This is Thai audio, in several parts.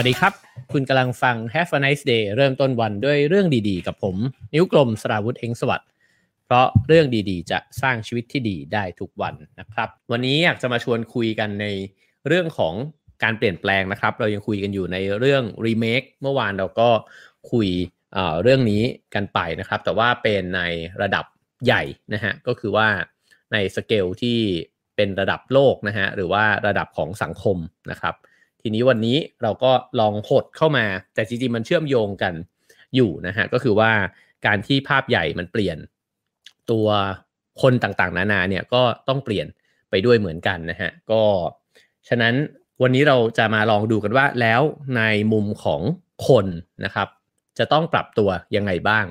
สวัสดีครับ คุณกำลังฟัง Have a nice day เริ่มต้นวันด้วยเรื่องดีๆ กับผม นิ้วกลมสราวุธเองสวัสดิ์เพราะเรื่องดีๆ จะสร้างชีวิตที่ดีได้ทุกวันนะครับ วันนี้อยากจะมาชวนคุยกันในเรื่องของการเปลี่ยนแปลงนะครับ เรายังคุยกันอยู่ในเรื่อง remake เมื่อวานเราก็คุยเรื่องนี้กันไปนะครับ แต่ว่าเป็นในระดับใหญ่นะฮะก็คือว่าในสเกลที่เป็นระดับโลกนะฮะหรือว่าระดับของสังคมนะครับ ทีนี้วันนี้เราก็ลองหดเข้ามา แต่จริงๆมันเชื่อมโยงกันอยู่นะฮะก็คือว่าการที่ภาพใหญ่มันเปลี่ยนตัวคนต่างๆ นานาเนี่ยก็ต้องเปลี่ยนไปด้วยเหมือนกันนะฮะก็ฉะนั้นวันนี้เราจะมาลองดูกันว่าแล้วในมุมของคนนะครับ จะต้องปรับตัวยังไงบ้าง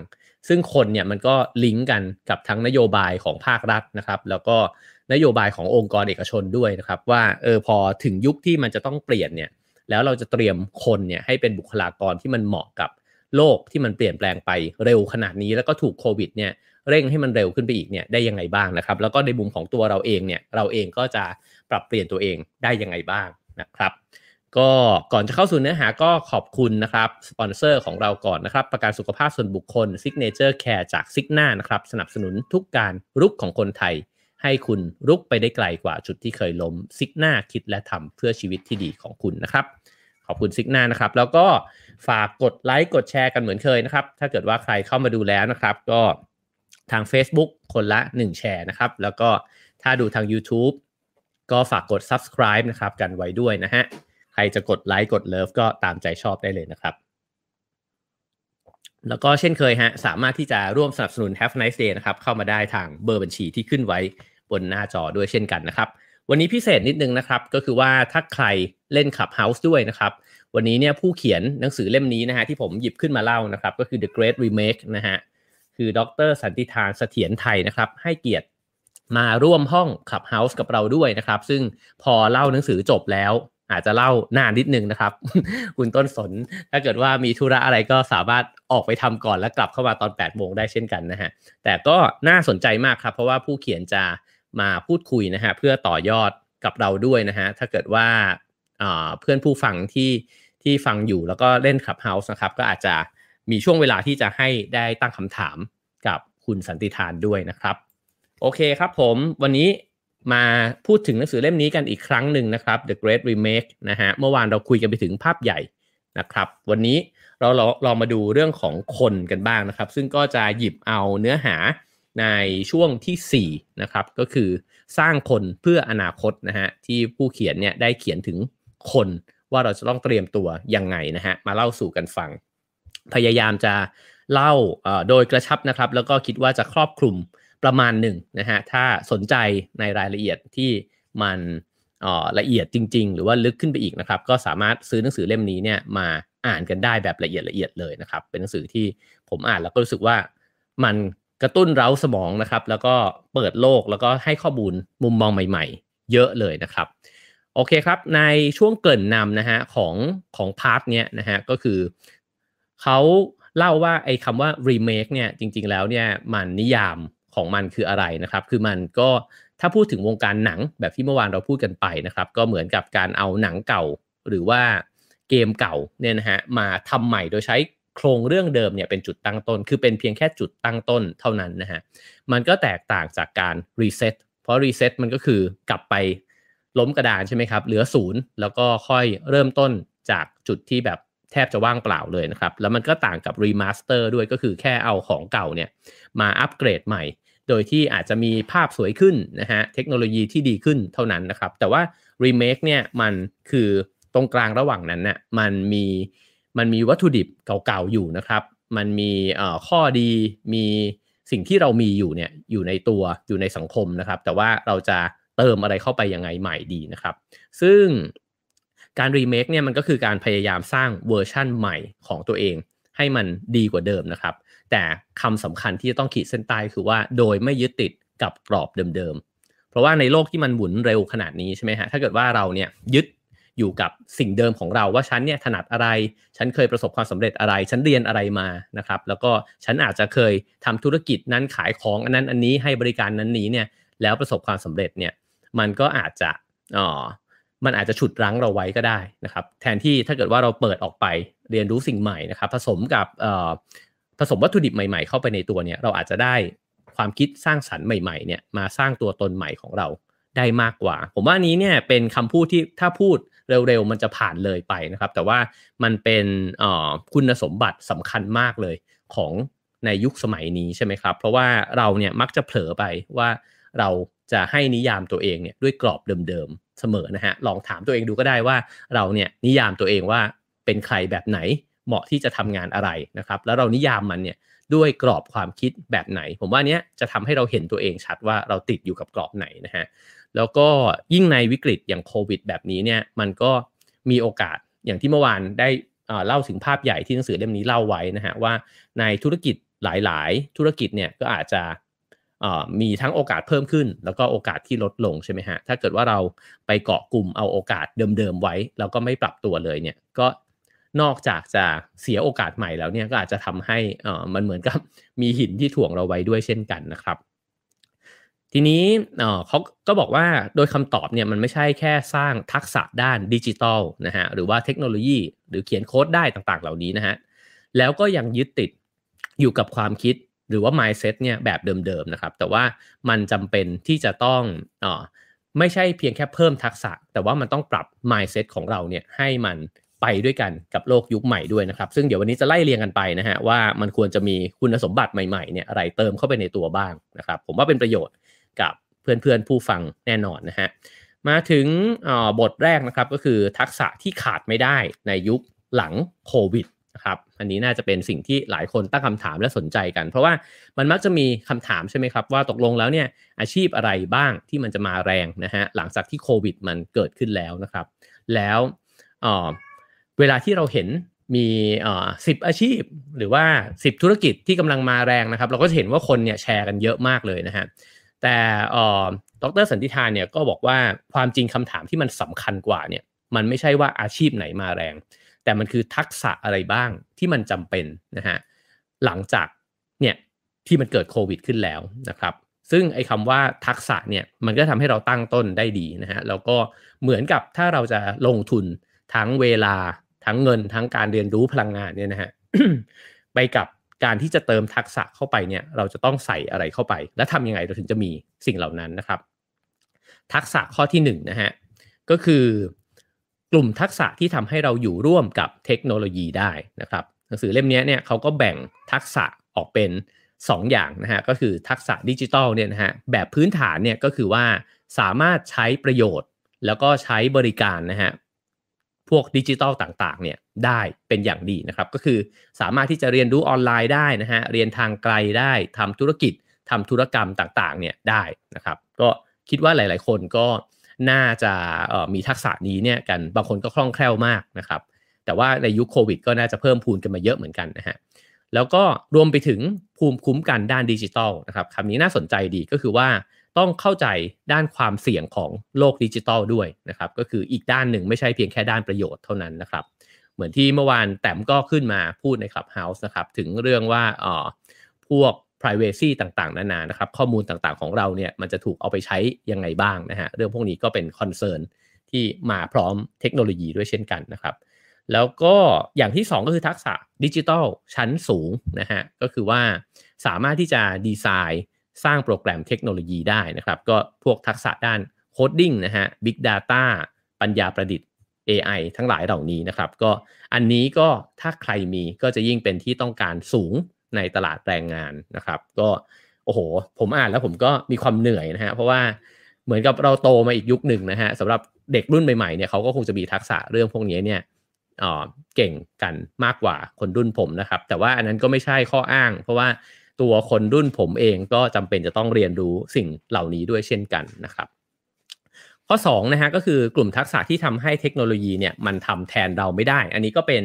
ซึ่งคนเนี่ยมันก็ลิงก์กันกับทั้งนโยบายของภาครัฐนะครับ แล้วก็ นโยบายขององค์กรเอกชนด้วยนะครับว่าเออพอถึงยุคที่มันจะต้องเปลี่ยนเนี่ยแล้วเราจะเตรียมคนเนี่ยให้เป็นบุคลากรที่มันเหมาะกับโลกที่มันเปลี่ยนแปลงไปเร็วขนาดนี้แล้วก็ถูกโควิดเนี่ยเร่งให้มันเร็วขึ้นไปอีกเนี่ยได้ยังไงบ้างนะครับ แล้วก็ในมุมของตัวเราเองเนี่ยเราเองก็จะปรับเปลี่ยนตัวเองได้ยังไงบ้างนะครับก็ก่อนจะเข้าสู่เนื้อหาก็ขอบคุณนะครับสปอนเซอร์ของเราก่อนนะครับ ประกันสุขภาพส่วนบุคคล Signature Care จากซิกนานะครับสนับสนุนทุกการรุกของคนไทย ให้คุณรุกไปได้ไกลกว่าจุดที่เคยล้มซิกนาคิดและทำเพื่อชีวิตที่ดีของคุณนะครับ ขอบคุณซิกนานะครับ แล้วก็ฝากกดไลค์กดแชร์กันเหมือนเคยนะครับ ถ้าเกิดว่าใครเข้ามาดูแล้วนะครับ ก็ทาง Facebook คนละ 1 แชร์นะครับ แล้วก็ถ้าดูทาง YouTube ก็ฝากกด subscribe นะครับกันไว้ด้วยนะฮะ ใครจะกดไลค์กดเลิฟก็ตามใจชอบได้เลยนะครับ แล้วก็เช่นเคยฮะ สามารถที่จะร่วมสนับสนุน Have a nice day นะครับ เข้ามาได้ทางเบอร์บัญชีที่ขึ้นไว้ บนหน้าจอด้วยเช่นกันนะครับ วันนี้พิเศษนิดนึงนะครับก็คือว่าถ้าใครเล่น Clubhouse ด้วยนะครับ วันนี้เนี่ยผู้เขียนหนังสือเล่มนี้นะฮะที่ผมหยิบขึ้นมาเล่านะครับ ก็คือ The Great Remake นะฮะคือดรสันติธานเสถียรไทยนะครับ ให้เกียรติมาร่วมห้อง Clubhouse กับเราด้วยนะครับ ซึ่งพอเล่าหนังสือจบแล้วอาจจะเล่านานนิดนึงนะครับ คุณต้นสน ถ้าเกิดว่ามีธุระอะไรก็สามารถออกไปทำก่อนแล้วกลับเข้ามาตอน8โมงได้เช่นกันนะฮะแต่ก็น่าสนใจมากครับ เพราะว่าผู้เขียนจะ มาพูดคุยนะฮะเพื่อต่อยอดกับเราด้วยนะฮะถ้าเกิดว่าเพื่อนผู้ฟังที่ที่ฟังอยู่แล้วก็เล่นขับเฮาส์นะครับ ก็อาจจะมีช่วงเวลาที่จะให้ได้ตั้งคำถามกับคุณสันติทานด้วยนะครับ โอเคครับผมวันนี้มาพูดถึงหนังสือเล่มนี้กันอีกครั้งหนึ่งนะครับ The Great Remake นะฮะเมื่อวานเราคุยกันไปถึงภาพใหญ่นะครับ วันนี้เราลองมาดูเรื่องของคนกันบ้างนะครับ ซึ่งก็จะหยิบเอาเนื้อหา ในช่วงที่4นะครับก็คือสร้างคนเพื่ออนาคตนะฮะที่ผู้เขียนเนี่ยได้เขียนถึงคนว่าเราจะต้องเตรียมตัวยังไงนะฮะมาเล่าสู่กันฟัง พยายามจะเล่าโดยกระชับนะครับ แล้วก็คิดว่าจะครอบคลุมประมาณหนึ่งนะฮะถ้าสนใจในรายละเอียดที่มันละเอียดจริง ๆ หรือว่าลึกขึ้นไปอีกนะครับ ก็สามารถซื้อหนังสือเล่มนี้เนี่ยมาอ่านกันได้แบบละเอียดละเอียดเลยนะครับ เป็นหนังสือที่ผมอ่านแล้วก็รู้สึกว่ามัน กระตุ้นเร้าสมองนะครับ แล้วก็เปิดโลกแล้วก็ให้ข้อมูลมุมมองใหม่ ๆ เยอะเลยนะครับ โอเคครับ ในช่วงเกินนำนะฮะของของ part เนี้ยนะฮะก็คือเขาเล่าว่าไอ้คำว่า remake เนี่ยจริง ๆ แล้วเนี่ยมันนิยามของมันคืออะไรนะครับ คือมันก็ถ้าพูดถึงวงการหนังแบบที่เมื่อวานเราพูดกันไปนะครับ ก็เหมือนกับการเอาหนังเก่าหรือว่าเกมเก่าเนี่ยนะฮะมาทำใหม่โดยใช้ โครงเรื่องเดิมเนี่ยเป็นจุดตั้งต้น คือเป็นเพียงแค่จุดตั้งต้นเท่านั้นนะฮะ มันก็แตกต่างจากการ reset เพราะ reset มันก็คือกลับไปล้มกระดานใช่ไหมครับ เหลือศูนย์แล้วก็ค่อยเริ่มต้นจากจุดที่แบบแทบจะว่างเปล่าเลยนะครับ แล้วมันก็ต่างกับ remaster ด้วยก็คือแค่เอาของเก่าเนี่ยมาอัปเกรดใหม่ โดยที่อาจจะมีภาพสวยขึ้นนะฮะ เทคโนโลยีที่ดีขึ้นเท่านั้นนะครับ แต่ว่ารีเมคเนี่ยมันคือตรงกลางระหว่างนั้นน่ะมันมี มันมีวัตถุดิบเก่าๆอยู่นะครับ มันมีข้อดีมีสิ่งที่เรามีอยู่เนี่ยอยู่ในตัวอยู่ในสังคมนะครับ แต่ว่าเราจะเติมอะไรเข้าไปยังไงใหม่ดีนะครับ ซึ่งการรีเมคเนี่ยมันก็คือการพยายามสร้างเวอร์ชั่นใหม่ของตัวเอง ให้มันดีกว่าเดิมนะครับ แต่คำสำคัญที่จะต้องขีดเส้นใต้คือว่าโดยไม่ยึดติดกับกรอบเดิมๆ เพราะว่าในโลกที่มันหมุนเร็วขนาดนี้ใช่ไหมฮะถ้าเกิดว่าเราเนี่ยยึด อยู่กับสิ่งเดิมของเราว่าฉันเนี่ยถนัดอะไร ฉันเคยประสบความสำเร็จอะไร ฉันเรียนอะไรมานะครับ แล้วก็ฉันอาจจะเคยทำธุรกิจนั้นขายของอันนั้นอันนี้ให้บริการนั้นนี้เนี่ยแล้วประสบความสำเร็จเนี่ยมันก็อาจจะอ๋อมันอาจจะฉุดรั้งเราไว้ก็ได้นะครับ แทนที่ถ้าเกิดว่าเราเปิดออกไปเรียนรู้สิ่งใหม่นะครับ ผสมกับผสมวัตถุดิบใหม่ ๆ เข้าไปในตัวเนี่ยเราอาจจะได้ความคิดสร้างสรรค์ใหม่ๆเนี่ยมาสร้างตัวตนใหม่ของเราได้มากกว่า ผมว่านี้เนี่ยเป็นคำพูดที่ถ้าพูด เร็วๆ มันจะผ่านเลยไปนะครับ แต่ว่ามันเป็นคุณสมบัติสำคัญมากเลยของในยุคสมัยนี้ใช่ไหมครับ เพราะว่าเราเนี่ยมักจะเผลอไปว่าเราจะให้นิยามตัวเองเนี่ยด้วยกรอบเดิมๆเสมอนะฮะลองถามตัวเองดูก็ได้ว่าเราเนี่ยนิยามตัวเองว่าเป็นใครแบบไหนเหมาะที่จะทำงานอะไรนะครับ แล้วเรานิยามมันเนี่ยด้วยกรอบความคิดแบบไหน ผมว่าเนี้ยจะทำให้เราเห็นตัวเองชัดว่าเราติดอยู่กับกรอบไหนนะฮะ แล้วก็ยิ่งในวิกฤตอย่างโควิด แบบนี้เนี่ยมันก็มีโอกาสอย่างที่เมื่อวานได้เล่าถึงภาพใหญ่ที่หนังสือเล่มนี้เล่าไว้นะฮะว่าในธุรกิจหลาย ๆ ธุรกิจเนี่ยก็อาจจะมีทั้งโอกาสเพิ่มขึ้น แล้วก็โอกาสที่ลดลงใช่ไหมฮะถ้าเกิดว่าเราไปเกาะกลุ่มเอาโอกาสเดิม ๆ ไว้ แล้วก็ไม่ปรับตัวเลยเนี่ยก็นอกจากจะเสียโอกาสใหม่แล้วเนี่ยก็อาจจะทำให้อ่มันเหมือนกับมีหินที่ถ่วงเราไว้ด้วยเช่นกันนะครับ ทีนี้เขาก็บอกว่าโดยคำตอบเนี่ยมันไม่ใช่แค่สร้างทักษะด้านดิจิทัลนะฮะหรือว่าเทคโนโลยี หรือเขียนโค้ดได้ต่างๆ เหล่านี้นะฮะแล้วก็ยังยึดติดอยู่กับความคิดหรือว่า mindset เนี่ยแบบเดิมๆนะครับ แต่ว่ามันจำเป็นที่จะต้องอไม่ใช่เพียงแค่เพิ่มทักษะ แต่ว่ามันต้องปรับ mindset ของเราเนี่ยให้มันไปด้วยกันกับโลกยุคใหม่ด้วยนะครับ ซึ่งเดี๋ยววันนี้จะไล่เรียงกันไปนะฮะว่ามันควรจะมีคุณสมบัติใหม่ๆเนี่ยอะไรเติมเข้าไปในตัวบ้างนะครับ ผมว่าเป็นประโยชน์ กับเพื่อนๆผู้ฟังแน่นอนนะฮะมาถึงบทแรกนะครับก็คือทักษะที่ขาดไม่ได้ในยุคหลังโควิดนะครับอันนี้น่าจะเป็นสิ่งที่หลายคนตั้งคำถามและสนใจกัน เพราะว่ามันมักจะมีคำถามใช่ไหมครับ ว่าตกลงแล้วเนี่ยอาชีพอะไรบ้างที่มันจะมาแรงนะฮะหลังจากที่โควิดมันเกิดขึ้นแล้วนะครับ แล้วเวลาที่เราเห็นมีสิบอาชีพหรือว่า 10 ธุรกิจที่กำลังมาแรงนะครับ เราก็จะเห็นว่าคนเนี่ยแชร์กันเยอะมากเลยนะฮะ แต่ดรสันติธานเนี่ยก็บอกว่าความจริงคำถามที่มันสำคัญกว่าเนี่ยมันไม่ใช่ว่าอาชีพไหนมาแรง แต่มันคือทักษะอะไรบ้างที่มันจำเป็นนะฮะหลังจากเนี่ยที่มันเกิดโควิดขึ้นแล้วนะครับ ซึ่งไอ้คำว่าทักษะเนี่ยมันก็ทำให้เราตั้งต้นได้ดีนะฮะแล้วก็เหมือนกับถ้าเราจะลงทุนทั้งเวลาทั้งเงินทั้งการเรียนรู้พลังงานเนี่ยนะฮะไปกับ การที่จะเติมทักษะเข้าไปเนี่ยเราจะต้องใส่อะไรเข้าไป และทำยังไงเราถึงจะมีสิ่งเหล่านั้นนะครับ ทักษะข้อที่1นนะฮะก็คือกลุ่มทักษะที่ทำให้เราอยู่ร่วมกับเทคโนโลยีได้นะครับหนังสือเล่มนี้เนี่ยเขาก็แบ่งทักษะออกเป็น 2 อย่างนะฮะก็คือทักษะดิจิทัลเนี่ยนะฮะแบบพื้นฐานเนี่ยก็คือว่าสามารถใช้ประโยชน์ แล้วก็ใช้บริการนะฮะ พวกดิจิทัลต่างๆเนี่ยได้เป็นอย่างดีนะครับ ก็คือสามารถที่จะเรียนรู้ออนไลน์ได้นะฮะเรียนทางไกลได้ทำธุรกิจทำธุรกรรมต่างๆเนี่ยได้นะครับ ก็คิดว่าหลายๆ คนก็น่าจะมีทักษะนี้เนี่ยกันบางคนก็คล่องแคล่วมากนะครับ แต่ว่าในยุคโควิดก็น่าจะเพิ่มพูนกันมาเยอะเหมือนกันนะฮะแล้วก็รวมไปถึงภูมิคุ้มกันด้านดิจิทัลนะครับคำนี้น่าสนใจดีก็คือว่า ต้องเข้าใจด้านความเสี่ยงของโลกดิจิทัลด้วยนะครับก็คืออีกด้านหนึ่งไม่ใช่เพียงแค่ด้านประโยชน์เท่านั้นนะครับ เหมือนที่เมื่อวานแต้มก็ขึ้นมาพูดใน Clubhouse นะครับถึงเรื่องว่าอ๋อพวก privacy ต่างๆ นานานะครับข้อมูลต่างๆของเราเนี่ยมันจะถูกเอาไปใช้ยังไงบ้างนะฮะเรื่องพวกนี้ก็เป็นคอนเซิร์นที่มาพร้อมเทคโนโลยีด้วยเช่นกันนะครับ แล้วก็อย่างที่ 2 ก็คือทักษะดิจิทัลชั้นสูงนะฮะก็คือว่าสามารถที่จะดีไซน์ สร้างโปรแกรมเทคโนโลยีได้นะครับ ก็พวกทักษะด้าน coding นะฮะ Big Data ปัญญาประดิษฐ์ AI ทั้งหลายเหล่านี้นะครับ ก็อันนี้ก็ถ้าใครมีก็จะยิ่งเป็นที่ต้องการสูงในตลาดแรงงานนะครับ ก็โอ้โห ผมอ่านแล้วผมก็มีความเหนื่อยนะฮะ เพราะว่าเหมือนกับเราโตมาอีกยุคหนึ่งนะฮะสำหรับเด็กรุ่นใหม่ๆเนี่ยเขาก็คงจะมีทักษะเรื่องพวกนี้เนี่ยเก่งกันมากกว่าคนรุ่นผมนะครับ แต่ว่าอันนั้นก็ไม่ใช่ข้ออ้าง เพราะว่า ตัวคนรุ่นผมเองก็จำเป็นจะต้องเรียนรู้สิ่งเหล่านี้ด้วยเช่นกันนะครับ ข้อ2นะฮะก็คือกลุ่มทักษะที่ทำให้เทคโนโลยีเนี่ยมันทำแทนเราไม่ได้ อันนี้ก็เป็น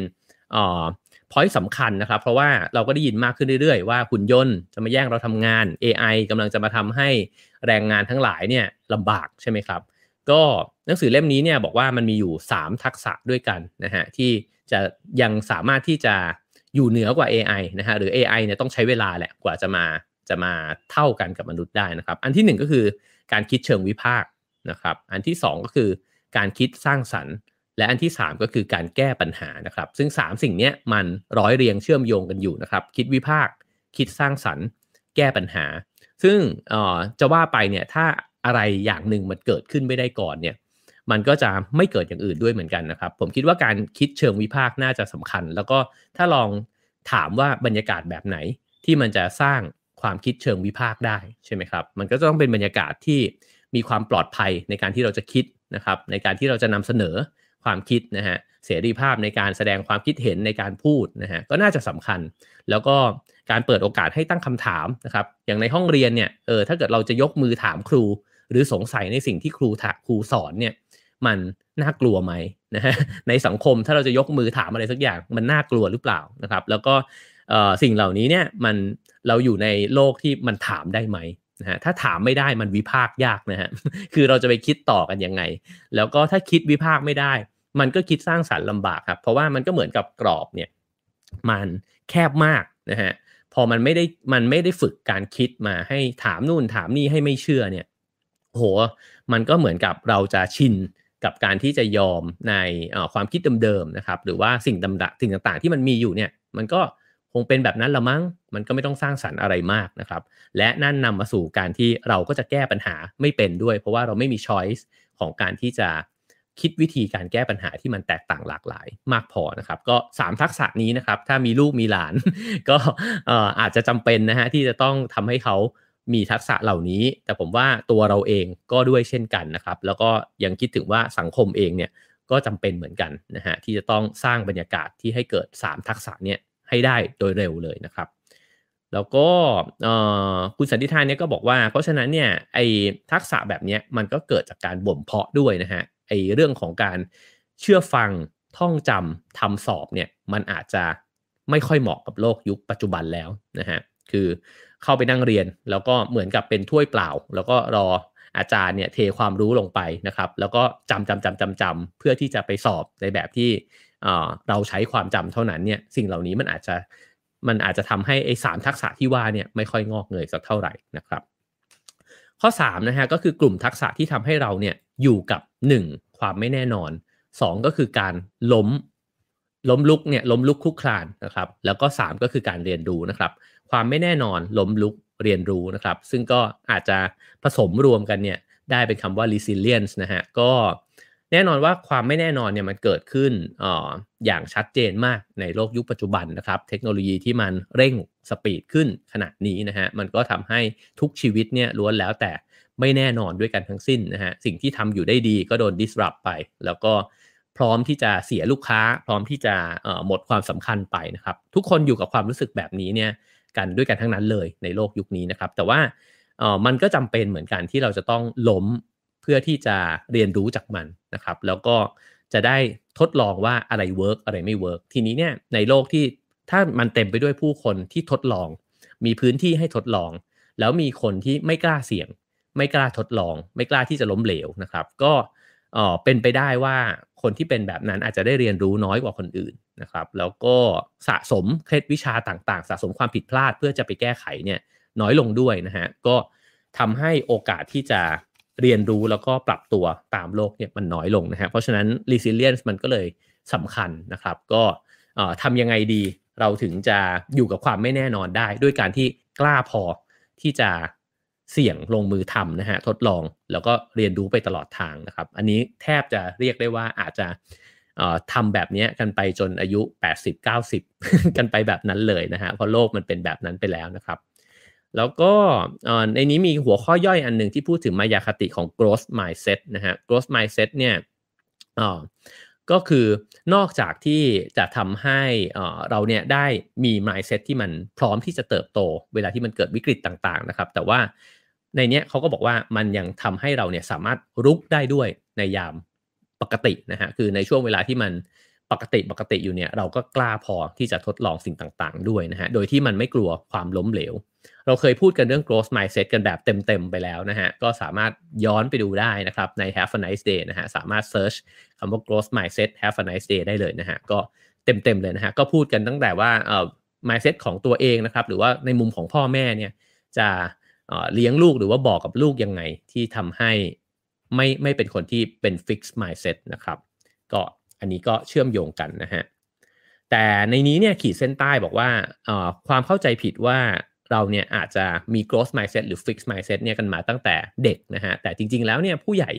พอยต์สำคัญนะครับ เพราะว่าเราก็ได้ยินมากขึ้นเรื่อยๆ ว่าหุ่นยนต์จะมาแย่งเราทำงาน AI กำลังจะมาทำให้แรงงานทั้งหลายเนี่ยลำบากใช่ไหมครับ ก็หนังสือเล่มนี้เนี่ยบอกว่ามันมีอยู่ 3 ทักษะด้วยกันนะฮะที่จะยังสามารถที่จะ อยู่เหนือกว่า AI นะฮะหรือ AI เนี่ยต้องใช้เวลาแหละกว่าจะมาจะมาเท่ากันกับมนุษย์ได้นะครับ อันที่ 1 ก็คือการคิดเชิงวิพากษ์นะครับ อันที่ 2 ก็คือการคิดสร้างสรรค์ และอันที่ 3 ก็คือการแก้ปัญหานะครับ ซึ่ง 3 สิ่งนี้มันร้อยเรียงเชื่อมโยงกันอยู่นะครับ คิดวิพากษ์คิดสร้างสรรค์ แก้ปัญหา ซึ่งจะว่าไปเนี่ยถ้าอะไรอย่างหนึ่งมันเกิดขึ้นไม่ได้ก่อนเนี่ย มันก็จะไม่เกิดอย่างอื่นด้วยเหมือนกันนะครับ ผมคิดว่าการคิดเชิงวิพากษ์น่าจะสำคัญ แล้วก็ถ้าลองถามว่าบรรยากาศแบบไหนที่มันจะสร้างความคิดเชิงวิพากษ์ได้ใช่ไหมครับ มันก็ต้องเป็นบรรยากาศที่มีความปลอดภัยในการที่เราจะคิดนะครับ ในการที่เราจะนำเสนอความคิดนะฮะเสรีภาพในการแสดงความคิดเห็นในการพูดนะฮะก็น่าจะสำคัญ แล้วก็การเปิดโอกาสให้ตั้งคำถามนะครับ อย่างในห้องเรียนเนี่ยเออถ้าเกิดเราจะยกมือถามครู หรือสงสัยในสิ่งที่ครูครูสอนเนี่ยมันน่ากลัวไหมนะฮะในสังคมถ้าเราจะยกมือถามอะไรสักอย่างมันน่ากลัวหรือเปล่านะครับ แล้วก็สิ่งเหล่านี้เนี่ยมันเราอยู่ในโลกที่มันถามได้ไหมนะฮะถ้าถามไม่ได้มันวิพากษ์ยากนะฮะคือเราจะไปคิดต่อกันยังไง แล้วก็ถ้าคิดวิพากษ์ไม่ได้ มันก็คิดสร้างสรรค์ลำบากครับ เพราะว่ามันก็เหมือนกับกรอบเนี่ยมันแคบมากนะฮะพอมันไม่ได้มันไม่ได้ฝึกการคิดมาให้ถามนู่นถามนี่ให้ไม่เชื่อเนี่ย โหมันก็เหมือนกับเราจะชินกับการที่จะยอมในความคิดเดิมๆนะครับ หรือว่าสิ่งต่างๆสิ่งต่างๆ ที่มันมีอยู่เนี่ย มันก็คงเป็นแบบนั้นละมั้ง มันก็ไม่ต้องสร้างสรรค์อะไรมากนะครับ และนั่นนำมาสู่การที่เราก็จะแก้ปัญหาไม่เป็นด้วย เพราะว่าเราไม่มีช้อยส์ของการที่จะคิดวิธีการแก้ปัญหาที่มันแตกต่างหลากหลายมากพอนะครับ ก็ 3 ทักษะนี้นะครับ ถ้ามีลูกมีหลาน ก็อาจจะจำเป็นนะฮะที่จะต้องทำให้เขา มีทักษะเหล่านี้ แต่ผมว่าตัวเราเองก็ด้วยเช่นกันนะครับ แล้วก็ยังคิดถึงว่าสังคมเองเนี่ยก็จำเป็นเหมือนกันนะฮะที่จะต้องสร้างบรรยากาศที่ให้เกิด 3 ทักษะเนี่ยให้ได้โดยเร็วเลยนะครับ แล้วก็คุณสันติทานเนี่ยก็บอกว่า เพราะฉะนั้นเนี่ยไอ้ทักษะแบบนี้มันก็เกิดจากการบ่มเพาะด้วยนะฮะไอ้เรื่องของการเชื่อฟังท่องจำทำสอบเนี่ยมันอาจจะไม่ค่อยเหมาะกับโลกยุคปัจจุบันแล้วนะฮะ คือเข้าไปนั่งเรียน แล้วก็เหมือนกับเป็นถ้วยเปล่า แล้วก็รออาจารย์เนี่ยเทความรู้ลงไปนะครับ แล้วก็จำจำจำจำจำเพื่อที่จะไปสอบในแบบที่เราใช้ความจำเท่านั้นเนี่ยสิ่งเหล่านี้มันอาจจะมันอาจจะทำให้ไอ้สามทักษะที่ว่าเนี่ยไม่ค่อยงอกเงยสักเท่าไหร่นะครับ ข้อ3นะฮะก็คือกลุ่มทักษะที่ทำให้เราเนี่ยอยู่กับ 1 ความไม่แน่นอน 2 ก็คือการล้มล้มลุกเนี่ยล้มลุกคุกคลานนะครับ แล้วก็ 3 ก็คือการเรียนรู้นะครับ ความไม่แน่นอนล้มลุกเรียนรู้นะครับ ซึ่งก็อาจจะผสมรวมกันเนี่ยได้เป็นคำว่า resilience นะฮะก็แน่นอนว่าความไม่แน่นอนเนี่ยมันเกิดขึ้นออย่างชัดเจนมากในโลกยุคปัจจุบันนะครับ เทคโนโลยีที่มันเร่งสปีดขึ้นขนาดนี้นะฮะมันก็ทำให้ทุกชีวิตเนี่ยล้วนแล้วแต่ไม่แน่นอนด้วยกันทั้งสิ้นนะฮะสิ่งที่ทำอยู่ได้ดีก็โดน disrupt ไป แล้วก็พร้อมที่จะเสียลูกค้า พร้อมที่จะหมดความสำคัญไปนะครับ ทุกคนอยู่กับความรู้สึกแบบนี้เนี่ย กันด้วยกันทั้งนั้นเลยในโลกยุคนี้นะครับ แต่ว่ามันก็จำเป็นเหมือนกันที่เราจะต้องล้มเพื่อที่จะเรียนรู้จากมันนะครับ แล้วก็จะได้ทดลองว่าอะไร work อะไรไม่ work ทีนี้เนี่ยในโลกที่ถ้ามันเต็มไปด้วยผู้คนที่ทดลอง มีพื้นที่ให้ทดลอง แล้วมีคนที่ไม่กล้าเสี่ยง ไม่กล้าทดลอง ไม่กล้าที่จะล้มเหลวนะครับ ก็เป็นไปได้ว่า คนที่เป็นแบบนั้นอาจจะได้เรียนรู้น้อยกว่าคนอื่นนะครับ แล้วก็สะสมเคล็ดวิชาต่างๆ สะสมความผิดพลาดเพื่อจะไปแก้ไขเนี่ยน้อยลงด้วยนะฮะก็ทำให้โอกาสที่จะเรียนรู้แล้วก็ปรับตัวตามโลกเนี่ยมันน้อยลงนะฮะเพราะฉะนั้น resilience มันก็เลยสำคัญนะครับ ก็ทำยังไงดีเราถึงจะอยู่กับความไม่แน่นอนได้ ด้วยการที่กล้าพอที่จะ เสี่ยงลงมือทำนะฮะทดลองแล้วก็เรียนรู้ไปตลอดทางนะครับ อันนี้แทบจะเรียกได้ว่าอาจจะทำแบบนี้กันไปจนอายุ 80-90 กันไปแบบนั้นเลยนะฮะเพราะโลกมันเป็นแบบนั้นไปแล้วนะครับ แล้วก็ในนี้มีหัวข้อย่อยอันหนึ่งที่พูดถึงมายาคติของ growth mindset นะฮะ growth mindset เนี่ย ก็คือนอกจากที่จะทำให้เราเนี่ยได้มี mindset ที่มันพร้อมที่จะเติบโต เวลาที่มันเกิดวิกฤตต่างๆนะครับ แต่ว่าในนี้เขาก็บอกว่ามันยังทำให้เราเนี่ยสามารถรุกได้ด้วยในยามปกตินะฮะคือในช่วงเวลาที่มัน ปกติปกติอยู่เนี่ยเราก็กล้าพอที่จะทดลองสิ่งต่างๆ ด้วยนะฮะโดยที่มันไม่กลัวความล้มเหลว เราเคยพูดกันเรื่อง growth mindset กันแบบเต็มๆไปแล้วนะฮะก็สามารถย้อนไปดูได้นะครับใน have a nice day นะฮะสามารถ search คำว่า growth mindset have a nice day ได้เลยนะฮะก็เต็มๆเลยนะฮะก็พูดกันตั้งแต่ว่าเอ่อ mindset ของตัวเองนะครับหรือว่าในมุมของพ่อแม่เนี่ยจะเลี้ยงลูกหรือว่าบอกกับลูกยังไงที่ทำให้ไม่ไม่เป็นคนที่เป็น fixed mindset นะครับ ก็ อันนี้ก็เชื่อมโยงกันนะฮะแต่ในนี้เนี่ยขีดเส้นใต้บอกว่าความเข้าใจผิดว่าเราเนี่ยอาจจะมี growth mindset หรือ fixed mindset เนี่ยกันมาตั้งแต่เด็กนะฮะแต่จริงๆแล้วเนี่ยผู้ใหญ่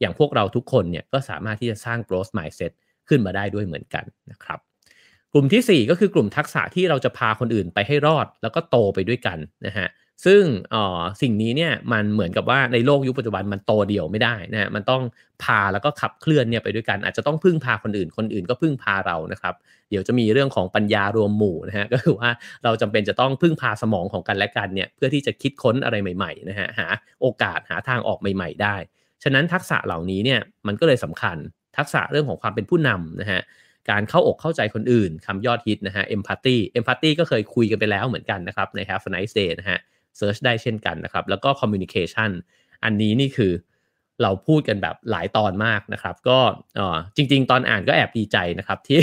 อย่างพวกเราทุกคนเนี่ยก็สามารถที่จะสร้าง growth mindset ขึ้นมาได้ด้วยเหมือนกันนะครับกลุ่มที่ 4 ก็คือกลุ่มทักษะที่เราจะพาคนอื่นไปให้รอด แล้วก็โตไปด้วยกันนะฮะ ซึ่งอ๋อสิ่งนี้เนี่ยมันเหมือนกับว่าในโลกยุคปัจจุบันมันโตเดี่ยวไม่ได้นะมันต้องพาแล้วก็ขับเคลื่อนเนี่ยไปด้วยกัน อาจจะต้องพึ่งพาคนอื่นคนอื่นก็พึ่งพาเรานะครับ เดี๋ยวจะมีเรื่องของปัญญารวมหมู่นะฮะก็คือว่าเราจำเป็นจะต้องพึ่งพาสมองของกันและกันเนี่ยเพื่อที่จะคิดค้นอะไรใหม่ๆนะฮะหาโอกาสหาทางออกใหม่ ๆ ได้ ฉะนั้นทักษะเหล่านี้เนี่ยมันก็เลยสำคัญทักษะเรื่องของความเป็นผู้นำนะฮะการเข้าอกเข้าใจคนอื่นคำยอดฮิตนะฮะ empathy empathy ก็เคยคุยกันไปแล้วเหมือนกันนะครับใน Have a nice day นะฮะ เซิร์ชได้เช่นกันนะครับ แล้วก็ communication อันนี้นี่คือเราพูดกันแบบหลายตอนมากนะครับ ก็จริง ๆ ตอนอ่านก็แอบดีใจนะครับ ที่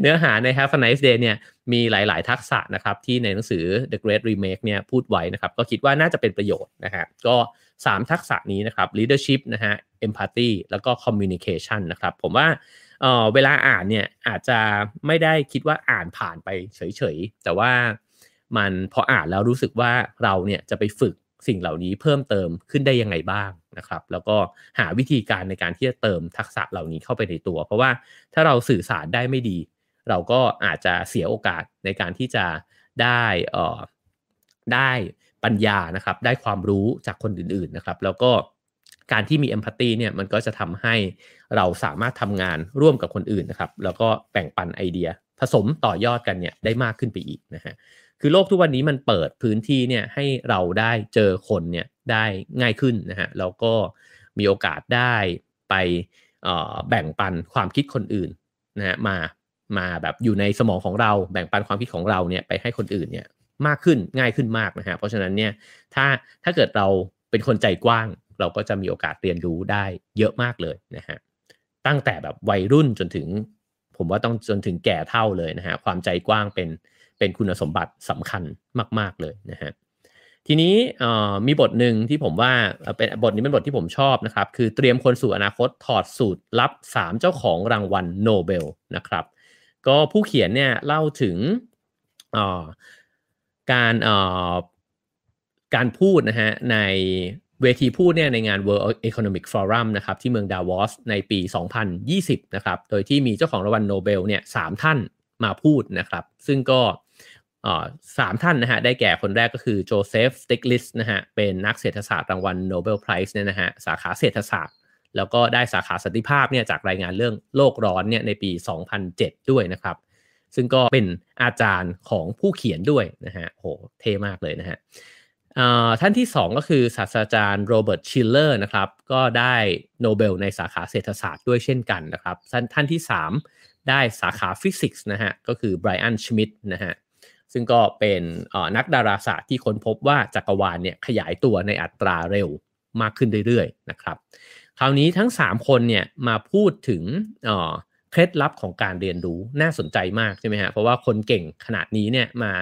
เนื้อหาใน Have a nice day เนี่ยมีหลาย ๆ ทักษะนะครับที่ในหนังสือ The Great Remake เนี่ยพูดไว้นะครับ ก็คิดว่าน่าจะเป็นประโยชน์นะฮะก็ 3 ทักษะนี้นะครับ leadership นะฮะ empathy แล้วก็ communication นะครับ ผมว่าเเวลาอ่านเนี่ยอาจจะไม่ได้คิดว่าอ่านผ่านไปเฉย ๆ แต่ว่า มันพออ่านแล้วรู้สึกว่าเราเนี่ยจะไปฝึกสิ่งเหล่านี้เพิ่มเติมขึ้นได้ยังไงบ้างนะครับ แล้วก็หาวิธีการในการที่จะเติมทักษะเหล่านี้เข้าไปในตัว เพราะว่าถ้าเราสื่อสารได้ไม่ดี เราก็อาจจะเสียโอกาสในการที่จะได้เอ่อได้ปัญญานะครับ ได้ความรู้จากคนอื่นๆนะครับ แล้วก็การที่มีเอมพัตตีเนี่ยมันก็จะทำให้เราสามารถทำงานร่วมกับคนอื่นนะครับ แล้วก็แบ่งปันไอเดียผสมต่อยอดกันเนี่ยได้มากขึ้นไปอีกนะฮะ คือโลกทุกวันนี้มันเปิดพื้นที่เนี่ยให้เราได้เจอคนเนี่ยได้ง่ายขึ้นนะฮะแล้วก็มีโอกาสได้ไปแบ่งปันความคิดคนอื่นนะฮะมามาแบบอยู่ในสมองของเราแบ่งปันความคิดของเราเนี่ยไปให้คนอื่นเนี่ยมากขึ้นง่ายขึ้นมากนะฮะเพราะฉะนั้นเนี่ยถ้าถ้าเกิดเราเป็นคนใจกว้าง เราก็จะมีโอกาสเรียนรู้ได้เยอะมากเลยนะฮะตั้งแต่แบบวัยรุ่นจนถึง ผมว่าต้องจนถึงแก่เท่าเลยนะฮะความใจกว้างเป็น เป็นคุณสมบัติสำคัญมาก ๆเลยนะฮะทีนี้มีบทหนึ่งที่ผมว่าเป็นบทนี้เป็นบทที่ผมชอบนะครับ คือเตรียมคนสู่อนาคตถอดสูตรลับ 3 เจ้าของรางวัลโนเบลนะครับ ก็ผู้เขียนเนี่ยเล่าถึงการการพูดนะฮะในเวทีพูดเนี่ยในงาน World Economic Forum นะครับที่เมืองดาวอสในปี 2020 นะครับ โดยที่มีเจ้าของรางวัลโนเบลเนี่ยสามท่านมาพูดนะครับ ซึ่งก็ สามท่านนะฮะได้แก่คนแรกก็คือโจเซฟสติกลิสนะฮะเป็นนักเศรษฐศาสตร์รางวัล Nobel Prize เนี่ยนะฮะสาขาเศรษฐศาสตร์ แล้วก็ได้สาขาสันติภาพเนี่ยจากรายงานเรื่องโลกร้อนเนี่ยในปี 2007 ด้วยนะครับ ซึ่งก็เป็นอาจารย์ของผู้เขียนด้วยนะฮะโหเท่มากเลยนะฮะท่านที่ 2 ก็คือศาสตราจารย์โรเบิร์ตชิลเลอร์นะครับก็ได้โนเบลในสาขาเศรษฐศาสตร์ด้วยเช่นกันนะครับ ท่านท่านที่ 3 ได้สาขาฟิสิกส์นะฮะก็คือไบรอันชมิดนะฮะ ซึ่งก็เป็นนักดาราศาสตร์ที่ค้นพบว่าจักรวาลเนี่ยขยายตัวในอัตราเร็วมากขึ้นเรื่อยๆนะครับ คราวนี้ทั้ง 3 คนเนี่ยมาพูดถึงเคล็ดลับของการเรียนรู้น่าสนใจมากใช่ไหมฮะเพราะว่าคนเก่งขนาดนี้เนี่ยมา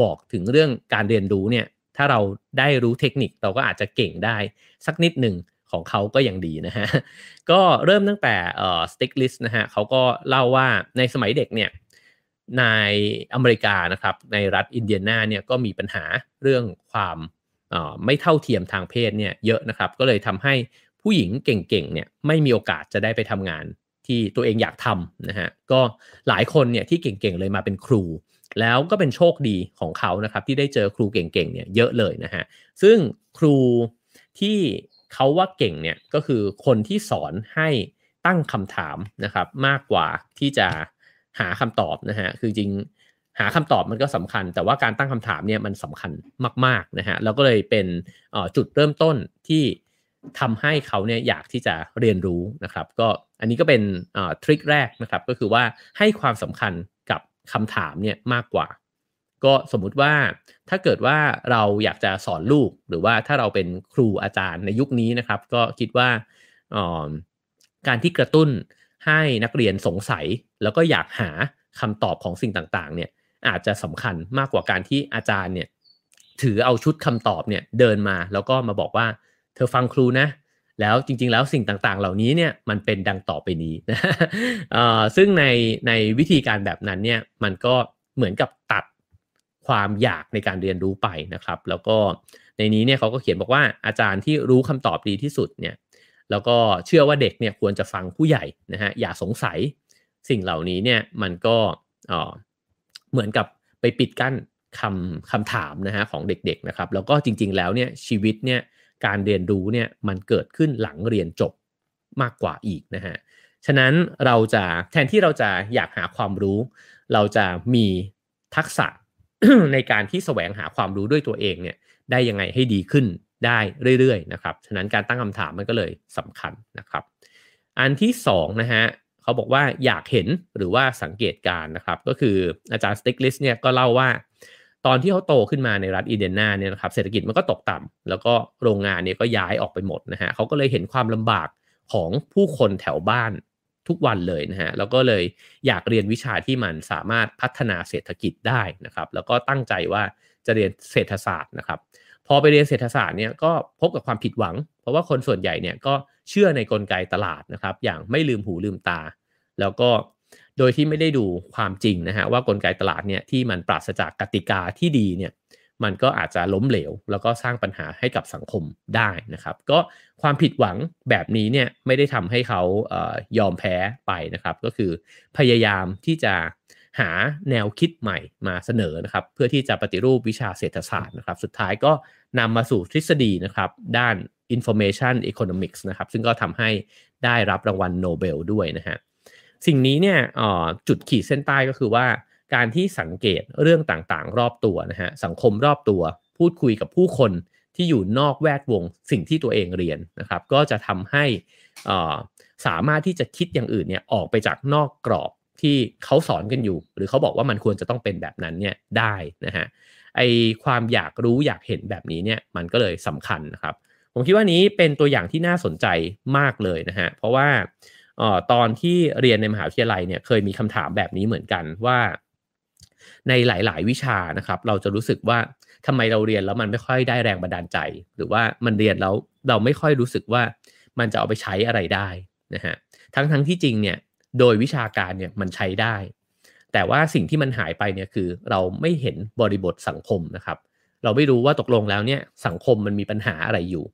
บอกถึงเรื่องการเรียนรู้เนี่ยถ้าเราได้รู้เทคนิคเราก็อาจจะเก่งได้สักนิดหนึ่งของเขาก็ยังดีนะฮะ ก็เริ่มตั้งแต่เอ่อสติ๊กลิสนะฮะเขาก็เล่าว่าในสมัยเด็กเนี่ย ในอเมริกานะครับในรัฐอินเดียนาเนี่ยก็มีปัญหาเรื่องความไม่เท่าเทียมทางเพศเนี่ยเยอะนะครับ ก็เลยทำให้ผู้หญิงเก่งๆเนี่ยไม่มีโอกาสจะได้ไปทำงานที่ตัวเองอยากทำนะฮะก็หลายคนเนี่ยที่เก่งๆเลยมาเป็นครู แล้วก็เป็นโชคดีของเขานะครับที่ได้เจอครูเก่งๆเนี่ยเยอะเลยนะฮะซึ่งครูที่เขาว่าเก่งเนี่ยก็คือคนที่สอนให้ตั้งคำถามนะครับมากกว่าที่จะ หาคำตอบนะฮะคือจริงหาคำตอบมันก็สำคัญ แต่ว่าการตั้งคำถามเนี่ยมันสำคัญมากๆนะฮะแล้วก็เลยเป็นจุดเริ่มต้นที่ทำให้เขาเนี่ยอยากที่จะเรียนรู้นะครับ ก็อันนี้ก็เป็นทริคแรกนะครับ ก็คือว่าให้ความสำคัญกับคำถามเนี่ยมากกว่า ก็สมมุติว่าถ้าเกิดว่าเราอยากจะสอนลูก หรือว่าถ้าเราเป็นครูอาจารย์ในยุคนี้นะครับ ก็คิดว่าการที่กระตุ้น ให้นักเรียนสงสัย แล้วก็อยากหาคำตอบของสิ่งต่างๆ เนี่ยอาจจะสำคัญมากกว่าการที่อาจารย์เนี่ยถือเอาชุดคำตอบเนี่ยเดินมาแล้วก็มาบอกว่า เธอฟังครูนะ แล้วจริง ๆ แล้วสิ่งต่างๆ เหล่านี้เนี่ยมันเป็นดังต่อไปนี้นะซึ่งในในวิธีการแบบนั้นเนี่ยมันก็เหมือนกับตัดความอยากในการเรียนรู้ไปนะครับ แล้วก็ในนี้เนี่ยเขาก็เขียนบอกว่าอาจารย์ที่รู้คำตอบดีที่สุดเนี่ย แล้วก็เชื่อว่าเด็กเนี่ยควรจะฟังผู้ใหญ่นะฮะอย่าสงสัยสิ่งเหล่านี้เนี่ยมันก็เหมือนกับไปปิดกั้นคำคำถามนะฮะของเด็กๆนะครับแล้วก็จริงๆแล้วเนี่ยชีวิตเนี่ยการเรียนรู้เนี่ยมันเกิดขึ้นหลังเรียนจบมากกว่าอีกนะฮะฉะนั้นเราจะแทนที่เราจะอยากหาความรู้ เราจะมีทักษะในการที่แสวงหาความรู้ด้วยตัวเองเนี่ยได้ยังไงให้ดีขึ้นได้เรื่อยๆนะครับฉะนั้นการตั้งคำถามมันก็เลยสำคัญนะครับ อันที่2นะฮะเขาบอกว่าอยากเห็นหรือว่าสังเกตการนะครับ ก็คืออาจารย์สติกลิสเนี่ยก็เล่าว่า ตอนที่เขาโตขึ้นมาในรัฐอินเดียนาเนี่ยนะครับเศรษฐกิจมันก็ตกต่ำแล้วก็โรงงานเนี่ยก็ย้ายออกไปหมดนะฮะเขาก็เลยเห็นความลำบากของผู้คนแถวบ้านทุกวันเลยนะฮะแล้วก็เลยอยากเรียนวิชาที่มันสามารถพัฒนาเศรษฐกิจได้นะครับ แล้วก็ตั้งใจว่าจะเรียนเศรษฐศาสตร์นะครับ พอไปเรียนเศรษฐศาสตร์เนี่ยก็พบกับความผิดหวัง เพราะว่าคนส่วนใหญ่เนี่ยก็เชื่อในกลไกตลาดนะครับ อย่างไม่ลืมหูลืมตา แล้วก็โดยที่ไม่ได้ดูความจริงนะฮะว่ากลไกตลาดเนี่ยที่มันปราศจากกติกาที่ดีเนี่ยมันก็อาจจะล้มเหลว แล้วก็สร้างปัญหาให้กับสังคมได้นะครับ ก็ความผิดหวังแบบนี้เนี่ยไม่ได้ทำให้เขาเอยอมแพ้ไปนะครับ ก็คือพยายามที่จะ หาแนวคิดใหม่มาเสนอนะครับเพื่อที่จะปฏิรูปวิชาเศรษฐศาสตร์นะครับ สุดท้ายก็นำมาสู่ทฤษฎีนะครับด้าน information economics นะครับซึ่งก็ทำให้ได้รับรางวัลโนเบลด้วยนะฮะสิ่งนี้เนี่ยจุดขีดเส้นใต้ก็คือว่าการที่สังเกตเรื่องต่างๆ รอบตัวนะฮะสังคมรอบตัว พูดคุยกับผู้คนที่อยู่นอกแวดวงสิ่งที่ตัวเองเรียนนะครับ ก็จะทำให้สามารถที่จะคิดอย่างอื่นเนี่ยออกไปจากนอกกรอบ ที่เขาสอนกันอยู่ หรือเขาบอกว่ามันควรจะต้องเป็นแบบนั้นเนี่ยได้นะฮะไอความอยากรู้อยากเห็นแบบนี้เนี่ยมันก็เลยสำคัญนะครับ ผมคิดว่านี้เป็นตัวอย่างที่น่าสนใจมากเลยนะฮะเพราะว่าออตอนที่เรียนในมหาวิทยาลัยเนี่ยเคยมีคำถามแบบนี้เหมือนกันว่า ในหลาย ๆ วิชานะครับ เราจะรู้สึกว่าทำไมเราเรียนแล้วมันไม่ค่อยได้แรงบันดาลใจ หรือว่ามันเรียนแล้วเราไม่ค่อยรู้สึกว่ามันจะเอาไปใช้อะไรได้นะฮะทั้งทั้งที่จริงเนี่ย โดยวิชาการเนี่ยมันใช้ได้ แต่ว่าสิ่งที่มันหายไปเนี่ยคือเราไม่เห็นบริบทสังคมนะครับ เราไม่รู้ว่าตกลงแล้วเนี่ยสังคมมันมีปัญหาอะไรอยู่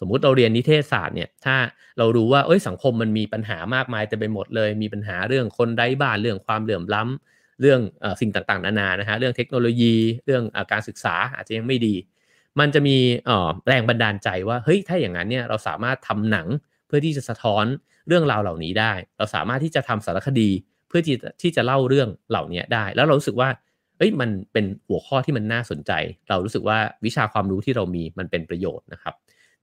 สมมุติเราเรียนนิเทศศาสตร์เนี่ยถ้าเรารู้ว่าเอ้ยสังคมมันมีปัญหามากมายแต่ไปหมดเลย มีปัญหาเรื่องคนไร้บ้านเรื่องความเหลื่อมล้ำเรื่องอสิ่งต่างๆ นานานะฮะเรื่องเทคโนโลยี เรื่องอการศึกษาอาจจะยังไม่ดี มันจะมีแรงบันดาลใจว่าเฮ้ยถ้าอย่างนั้นเนี่ยเราสามารถทำหนัง พื่อที่จะสะท้อนเรื่องราวเหล่านี้ได้ เราสามารถที่จะทำสารคดีเพื่อที่ที่จะเล่าเรื่องเหล่านี้ได้ แล้วเรารู้สึกว่าเอ้ยมันเป็นหัวข้อที่มันน่าสนใจ เรารู้สึกว่าวิชาความรู้ที่เรามีมันเป็นประโยชน์นะครับ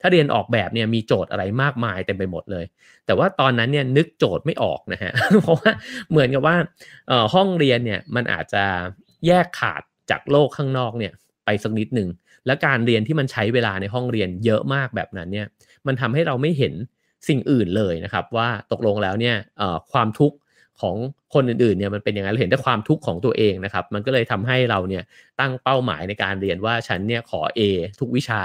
ถ้าเรียนออกแบบเนี่ยมีโจทย์อะไรมากมายเต็มไปหมดเลย แต่ว่าตอนนั้นเนี่ยนึกโจทย์ไม่ออกนะฮะ เพราะว่าเหมือนกับว่าห้องเรียนเนี่ยมันอาจจะแยกขาดจากโลกข้างนอกเนี่ยไปสักนิดหนึ่ง และการเรียนที่มันใช้เวลาในห้องเรียนเยอะมากแบบนั้นเนี่ยมันทำให้เราไม่เห็น สิ่งอื่นเลยนะครับ ว่าตกลงแล้วเนี่ยความทุกข์ของคนอื่นๆเนี่ยมันเป็นยังไงเราเห็นแต่ความทุกข์ของตัวเองนะครับ มันก็เลยทำให้เราเนี่ยตั้งเป้าหมายในการเรียนว่าฉันเนี่ยขอ A ทุกวิชา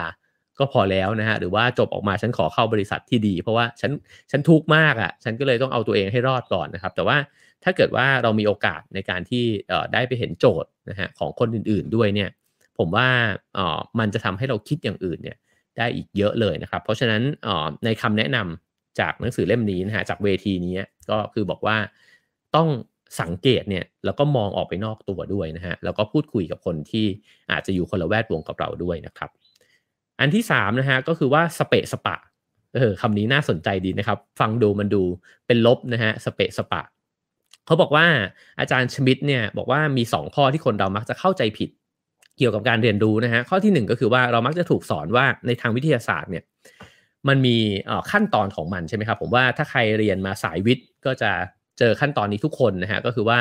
ก็พอแล้วนะฮะหรือว่าจบออกมาฉันขอเข้าบริษัทที่ดี เพราะว่าฉันฉันทุกข์มากอะ่ะฉันก็เลยต้องเอาตัวเองให้รอดก่อนนะครับ แต่ว่าถ้าเกิดว่าเรามีโอกาสในการที่ได้ไปเห็นโจทย์นะฮะของคนอื่นๆด้วยเนี่ยผมว่าออมันจะทำให้เราคิดอย่างอื่นเนี่ยได้อีกเยอะเลยนะครับ เพราะฉะนั้นออในคำแนะนำ จากหนังสือเล่มนี้นะฮะจากเวทีนี้ก็คือบอกว่าต้องสังเกตเนี่ยแล้วก็มองออกไปนอกตัวด้วยนะฮะแล้วก็พูดคุยกับคนที่อาจจะอยู่คนละแวดวงกับเราด้วยนะครับ อันที่สามนะฮะก็คือว่าสเปะสปะเออคำนี้น่าสนใจดีนะครับ ฟังดูมันดูเป็นลบนะฮะสเปะสปะเขาบอกว่าอาจารย์ชมิดเนี่ยบอกว่ามี 2 ข้อที่คนเรามักจะเข้าใจผิด เกี่ยวกับการเรียนรู้นะฮะข้อที่ 1 ก็คือว่าเรามักจะถูกสอนว่าในทางวิทยาศาสตร์เนี่ย มันมีขั้นตอนของมันใช่ไหมครับ ผมว่าถ้าใครเรียนมาสายวิทย์ก็จะเจอขั้นตอนนี้ทุกคนนะฮะก็คือว่า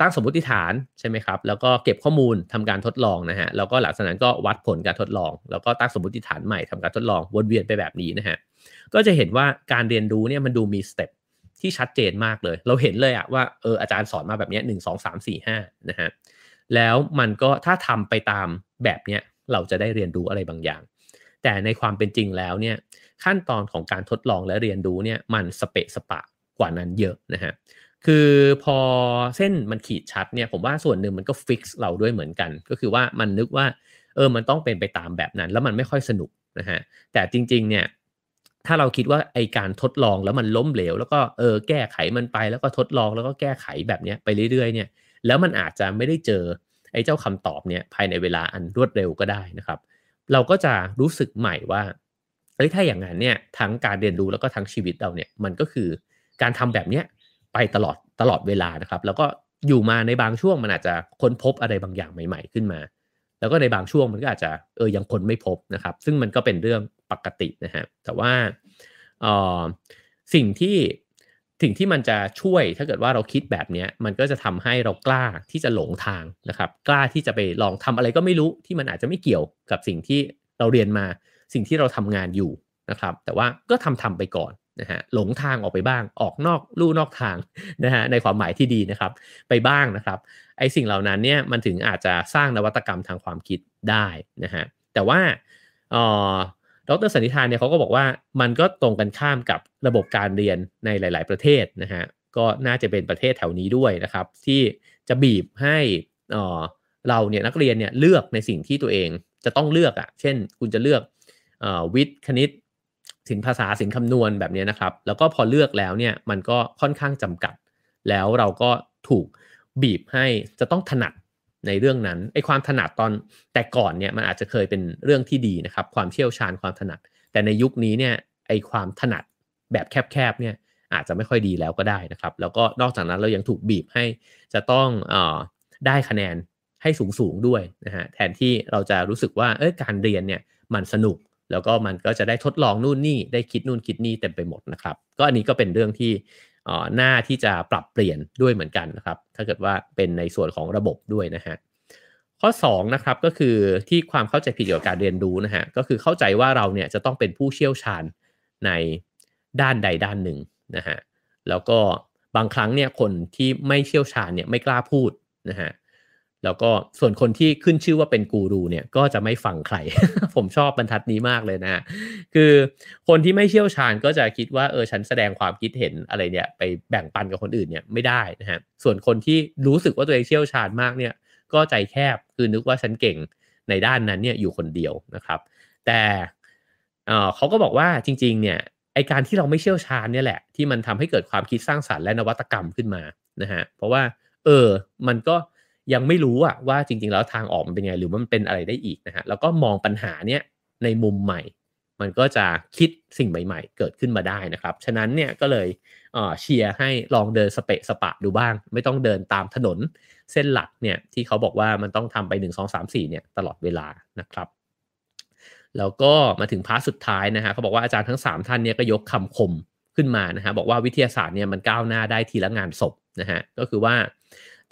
ตั้งสมมติฐานใช่ไหมครับ แล้วก็เก็บข้อมูลทำการทดลองนะฮะแล้วก็หลังจากนั้นก็วัดผลการทดลอง แล้วก็ตั้งสมมติฐานใหม่ทำการทดลองวนเวียนไปแบบนี้นะฮะก็จะเห็นว่าการเรียนรู้เนี่ยมันดูมี step ที่ชัดเจนมากเลย เราเห็นเลยอะว่าเอออาจารย์สอนมาแบบนี้หนึ่งสองสามสี่ห้านะฮะแล้วมันก็ถ้าทำไปตามแบบเนี้ยเราจะได้เรียนรู้อะไรบางอย่าง แต่ในความเป็นจริงแล้วเนี่ยขั้นตอนของการทดลองและเรียนรู้เนี่ยมันสะเปะสะปะกว่านั้นเยอะนะฮะคือพอเส้นมันขีดชัดเนี่ยผมว่าส่วนหนึ่งมันก็ fix เราด้วยเหมือนกัน ก็คือว่ามันนึกว่าเออมันต้องเป็นไปตามแบบนั้น แล้วมันไม่ค่อยสนุกนะฮะแต่จริงๆเนี่ยถ้าเราคิดว่าไอการทดลองแล้วมันล้มเหลว แล้วก็เออแก้ไขมันไปแล้วก็ทดลองแล้วก็แก้ไขแบบนี้ไปเรื่อยๆเนี่ยแล้วมันอาจจะไม่ได้เจอไอ้เจ้าคำตอบเนี่ยภายในเวลาอันรวดเร็วก็ได้นะครับ เราก็จะรู้สึกใหม่ว่าเอ้ยถ้าอย่างนั้นเนี่ยทั้งการเรียนรู้แล้วก็ทั้งชีวิตเราเนี่ยมันก็คือการทำแบบเนี้ยไปตลอดตลอดเวลานะครับ แล้วก็อยู่มาในบางช่วงมันอาจจะค้นพบอะไรบางอย่างใหม่ ๆ ขึ้นมา แล้วก็ในบางช่วงมันก็อาจจะเออยังค้นไม่พบนะครับ ซึ่งมันก็เป็นเรื่องปกตินะฮะแต่ว่าออสิ่งที่ สิ่งที่มันจะช่วยถ้าเกิดว่าเราคิดแบบนี้มันก็จะทำให้เรากล้าที่จะหลงทางนะครับ กล้าที่จะไปลองทำอะไรก็ไม่รู้ที่มันอาจจะไม่เกี่ยวกับสิ่งที่เราเรียนมา สิ่งที่เราทำงานอยู่นะครับ แต่ว่าก็ทำทำไปก่อนนะฮะหลงทางออกไปบ้างออกนอกลู่นอกทางนะฮะในความหมายที่ดีนะครับ ไปบ้างนะครับไอสิ่งเหล่านั้นเนี่ยมันถึงอาจจะสร้างนวัตกรรมทางความคิดได้นะฮะแต่ว่าออ ดรสันนิธานเนี่ยเขาก็บอกว่ามันก็ตรงกันข้ามกับระบบการเรียนในหลาย ๆ ประเทศนะฮะก็น่าจะเป็นประเทศแถวนี้ด้วยนะครับ ที่จะบีบให้เราเนี่ยนักเรียนเนี่ยเลือกในสิ่งที่ตัวเองจะต้องเลือกอะ่ะ เช่น คุณจะเลือกวิทย์คณิตสินภาษาสินคำนวณแบบนี้นะครับ แล้วก็พอเลือกแล้วเนี่ยมันก็ค่อนข้างจำกัด แล้วเราก็ถูกบีบให้จะต้องถนัด ในเรื่องนั้นไอ้ความถนัดตอนแต่ก่อนเนี่ยมันอาจจะเคยเป็นเรื่องที่ดีนะครับ ความเชี่ยวชาญความถนัด แต่ในยุคนี้เนี่ยไอ้ความถนัดแบบแคบๆเนี่ยอาจจะไม่ค่อยดีแล้วก็ได้นะครับ แล้วก็นอกจากนั้นเรายังถูกบีบให้จะต้องออได้คะแนนให้สูงๆด้วยนะฮะแทนที่เราจะรู้สึกว่าเออการเรียนเนี่ยมันสนุกแล้วก็มันก็จะได้ทดลองนู่นนี่ได้คิดนู่นคิดนี่เต็มไปหมดนะครับ ก็อันนี้ก็เป็นเรื่องที่ หน้าที่จะปรับเปลี่ยนด้วยเหมือนกันนะครับ ถ้าเกิดว่าเป็นในส่วนของระบบด้วยนะฮะข้อ2นะครับก็คือที่ความเข้าใจผิดเกี่ยวกับการเรียนรู้นะฮะก็คือเข้าใจว่าเราเนี่ยจะต้องเป็นผู้เชี่ยวชาญในด้านใดด้านหนึ่งนะฮะแล้วก็บางครั้งเนี่ยคนที่ไม่เชี่ยวชาญเนี่ยไม่กล้าพูดนะฮะ แล้วก็ส่วนคนที่ขึ้นชื่อว่าเป็นกูรูเนี่ยก็จะไม่ฟังใคร ผมชอบบรรทัดนี้มากเลยนะ คือคนที่ไม่เชี่ยวชาญก็จะคิดว่าเออฉันแสดงความคิดเห็นอะไรเนี่ยไปแบ่งปันกับคนอื่นเนี่ยไม่ได้นะฮะส่วนคนที่รู้สึกว่าตัวเองเชี่ยวชาญมากเนี่ยก็ใจแคบคือนึกว่าฉันเก่งในด้านนั้นเนี่ยอยู่คนเดียวนะครับ แต่เขาก็บอกว่าจริงๆเนี่ยไอการที่เราไม่เชี่ยวชาญเนี่ยแหละที่มันทำให้เกิดความคิดสร้างสรรค์และนวัตกรรมขึ้นมานะฮะเพราะว่าเออมันก็ ยังไม่รู้อะว่าจริง ๆ แล้วทางออกมันเป็นไงหรือมันเป็นอะไรได้อีกนะฮะแล้วก็มองปัญหาเนี้ยในมุมใหม่ มันก็จะคิดสิ่งใหม่ ๆ เกิดขึ้นมาได้นะครับ ฉะนั้นเนี่ยก็เลยเชียร์ให้ลองเดินสเปะสปะดูบ้าง ไม่ต้องเดินตามถนนเส้นหลักเนี่ยที่เขาบอกว่ามันต้องทำไป 1 2 3 4เนี่ยตลอดเวลานะครับแล้วก็มาถึงพาร์ทสุดท้ายนะฮะเขาบอกว่าอาจารย์ทั้ง 3 ท่านเนี่ยก็ยกคำคมขึ้นมานะฮะบอกว่าวิทยาศาสตร์เนี่ยมันก้าวหน้าได้ทีละงานศพนะฮะก็คือว่า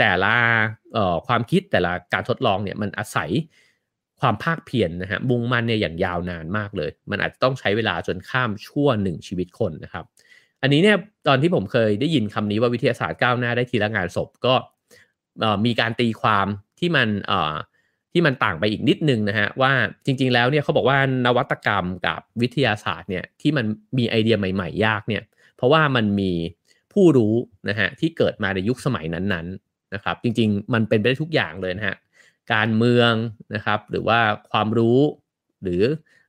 แต่ละความคิดแต่ละการทดลองเนี่ยมันอาศัยความภาคเพียรนนะฮะมุ่งมั่นเนี่ยอย่างยาวนานมากเลย มันอาจจะต้องใช้เวลาจนข้ามชั่วหนึ่งชีวิตคนนะครับ อันนี้เนี่ยตอนที่ผมเคยได้ยินคำนี้ว่าวิทยาศาสตร์ก้าวหน้าได้ทีละงานศพก็มีการตีความที่มันที่มันต่างไปอีกนิดนึงนะฮะว่าจริง ๆ แล้วเนี่ยเขาบอกว่านวัตกรรมกับวิทยาศาสตร์เนี่ยที่มันมีไอเดียใหม่ ๆ ยากเนี่ยเพราะว่ามันมีผู้รู้นะฮะที่เกิดมาในยุคสมัยนั้น นะครับ จริง ๆ มันเป็นไปได้ทุกอย่างเลยนะฮะการเมืองนะครับ หรือว่าความรู้หรือ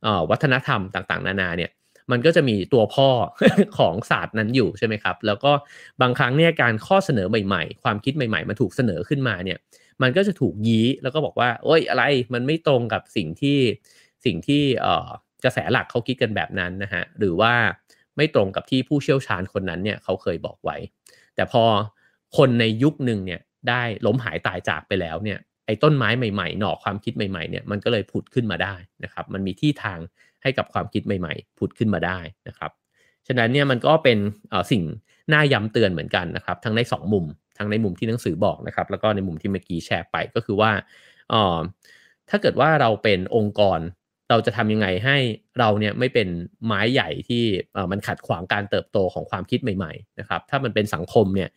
อวัฒนธรรมต่างๆ นานาเนี่ยมันก็จะมีตัวพ่อของศาสตร์นั้นอยู่ใช่ไหมครับ แล้วก็บางครั้งเนี่ยการข้อเสนอใหม่ๆ ความคิดใหม่ๆ มันถูกเสนอขึ้นมาเนี่ย มันก็จะถูกยี้แล้วก็บอกว่า โอ้ยอะไรมันไม่ตรงกับสิ่งที่สิ่งที่กระแสหลักเขาคิดกันแบบนั้นนะฮะหรือว่าไม่ตรงกับที่ผู้เชี่ยวชาญคนนั้นเนี่ยเขาเคยบอกไว้ แต่พอคนในยุคหนึ่งเนี่ย ได้ล้มหายตายจากไปแล้วเนี่ยไอ้ต้นไม้ใหม่ๆ หน่อความคิดใหม่ๆเนี่ยมันก็เลยผุดขึ้นมาได้นะครับมันมีที่ทางให้กับความคิดใหม่ๆ ผุดขึ้นมาได้นะครับฉะนั้นเนี่ยมันก็เป็นสิ่งน่าย้ำเตือนเหมือนกันนะครับทั้งใน 2 มุม ทั้งในมุมที่หนังสือบอกนะครับแล้วก็ในมุมที่เมื่อกี้แชร์ไปก็คือว่าถ้าเกิดว่าเราเป็นองค์กร เราจะทำยังไงให้เราเนี่ยไม่เป็นไม้ใหญ่ที่มันขัดขวางการเติบโตของความคิดใหม่ๆนะครับถ้ามันเป็นสังคมเนี่ย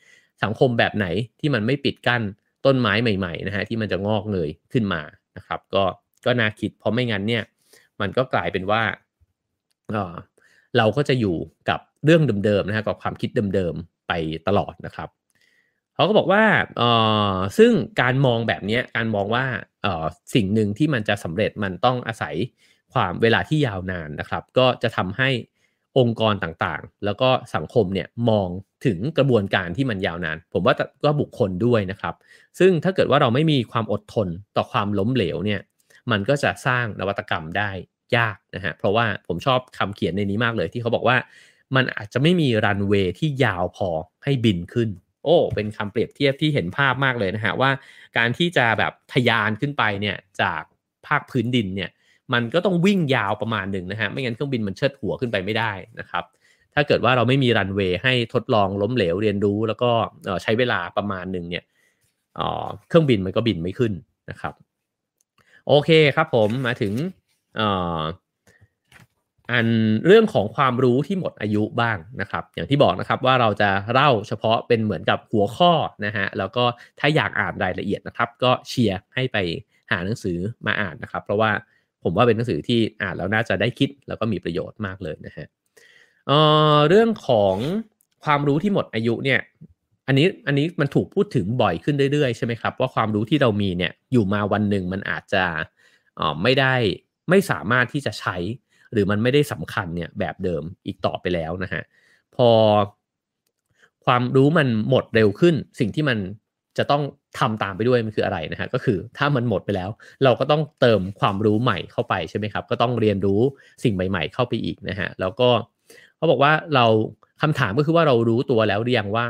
สังคมแบบไหนที่มันไม่ปิดกั้นต้นไม้ใหม่ๆนะฮะที่มันจะงอกเงยขึ้นมานะครับ ก็ก็น่าคิดเพราะไม่งั้นเนี่ย มันก็กลายเป็นว่าเราก็จะอยู่กับเรื่องเดิมๆนะฮะกับความคิดเดิมๆไปตลอดนะครับเขาก็บอกว่าเออซึ่งการมองแบบนี้การมองว่าเออสิ่งหนึ่งที่มันจะสำเร็จมันต้องอาศัยความเวลาที่ยาวนานนะครับ ก็จะทำให้ องค์กรต่างๆ แล้วก็สังคมเนี่ยมองถึงกระบวนการที่มันยาวนาน ผมว่าก็บุคคลด้วยนะครับ ซึ่งถ้าเกิดว่าเราไม่มีความอดทนต่อความล้มเหลวเนี่ยมันก็จะสร้างนวัตกรรมได้ยากนะฮะเพราะว่าผมชอบคำเขียนในนี้มากเลยที่เขาบอกว่ามันอาจจะไม่มีรันเวย์ที่ยาวพอให้บินขึ้น โอ้ เป็นคำเปรียบเทียบที่เห็นภาพมากเลยนะฮะว่าการที่จะแบบทยานขึ้นไปเนี่ยจากภาคพื้นดินเนี่ย มันก็ต้องวิ่งยาวประมาณหนึ่งนะฮะไม่งั้นเครื่องบินมันเชิดหัวขึ้นไปไม่ได้นะครับถ้าเกิดว่าเราไม่มีรันเวย์ให้ทดลองล้มเหลวเรียนรู้ แล้วก็ใช้เวลาประมาณหนึ่งเนี่ยเครื่องบินมันก็บินไม่ขึ้นนะครับโอเคครับผมมาถึงอันเรื่องของความรู้ที่หมดอายุบ้างนะครับ อย่างที่บอกนะครับว่าเราจะเล่าเฉพาะเป็นเหมือนกับหัวข้อนะฮะแล้วก็ถ้าอยากอ่านรายละเอียดนะครับ ก็เชียร์ให้ไปหาหนังสือมาอ่านนะครับ เพราะว่า ผมว่าเป็นหนังสือที่อ่านแล้วน่าจะได้คิดแล้วก็มีประโยชน์มากเลยนะฮะเออเรื่องของความรู้ที่หมดอายุเนี่ย อันนี้อันนี้มันถูกพูดถึงบ่อยขึ้นเรื่อยๆใช่ไหมครับว่าความรู้ที่เรามีเนี่ยอยู่มาวันหนึ่งมันอาจจะออไม่ได้ไม่สามารถที่จะใช้ หรือมันไม่ได้สำคัญเนี่ยแบบเดิมอีกต่อไปแล้วนะฮะพอความรู้มันหมดเร็วขึ้น สิ่งที่มัน จะต้องทำตามไปด้วยมันคืออะไรนะฮะก็คือถ้ามันหมดไปแล้ว เราก็ต้องเติมความรู้ใหม่เข้าไปใช่ไหมครับ ก็ต้องเรียนรู้สิ่งใหม่ ๆ เข้าไปอีกนะฮะแล้วก็เขาบอกว่าเราคำถามก็คือว่าเรารู้ตัวแล้วหรือยังว่า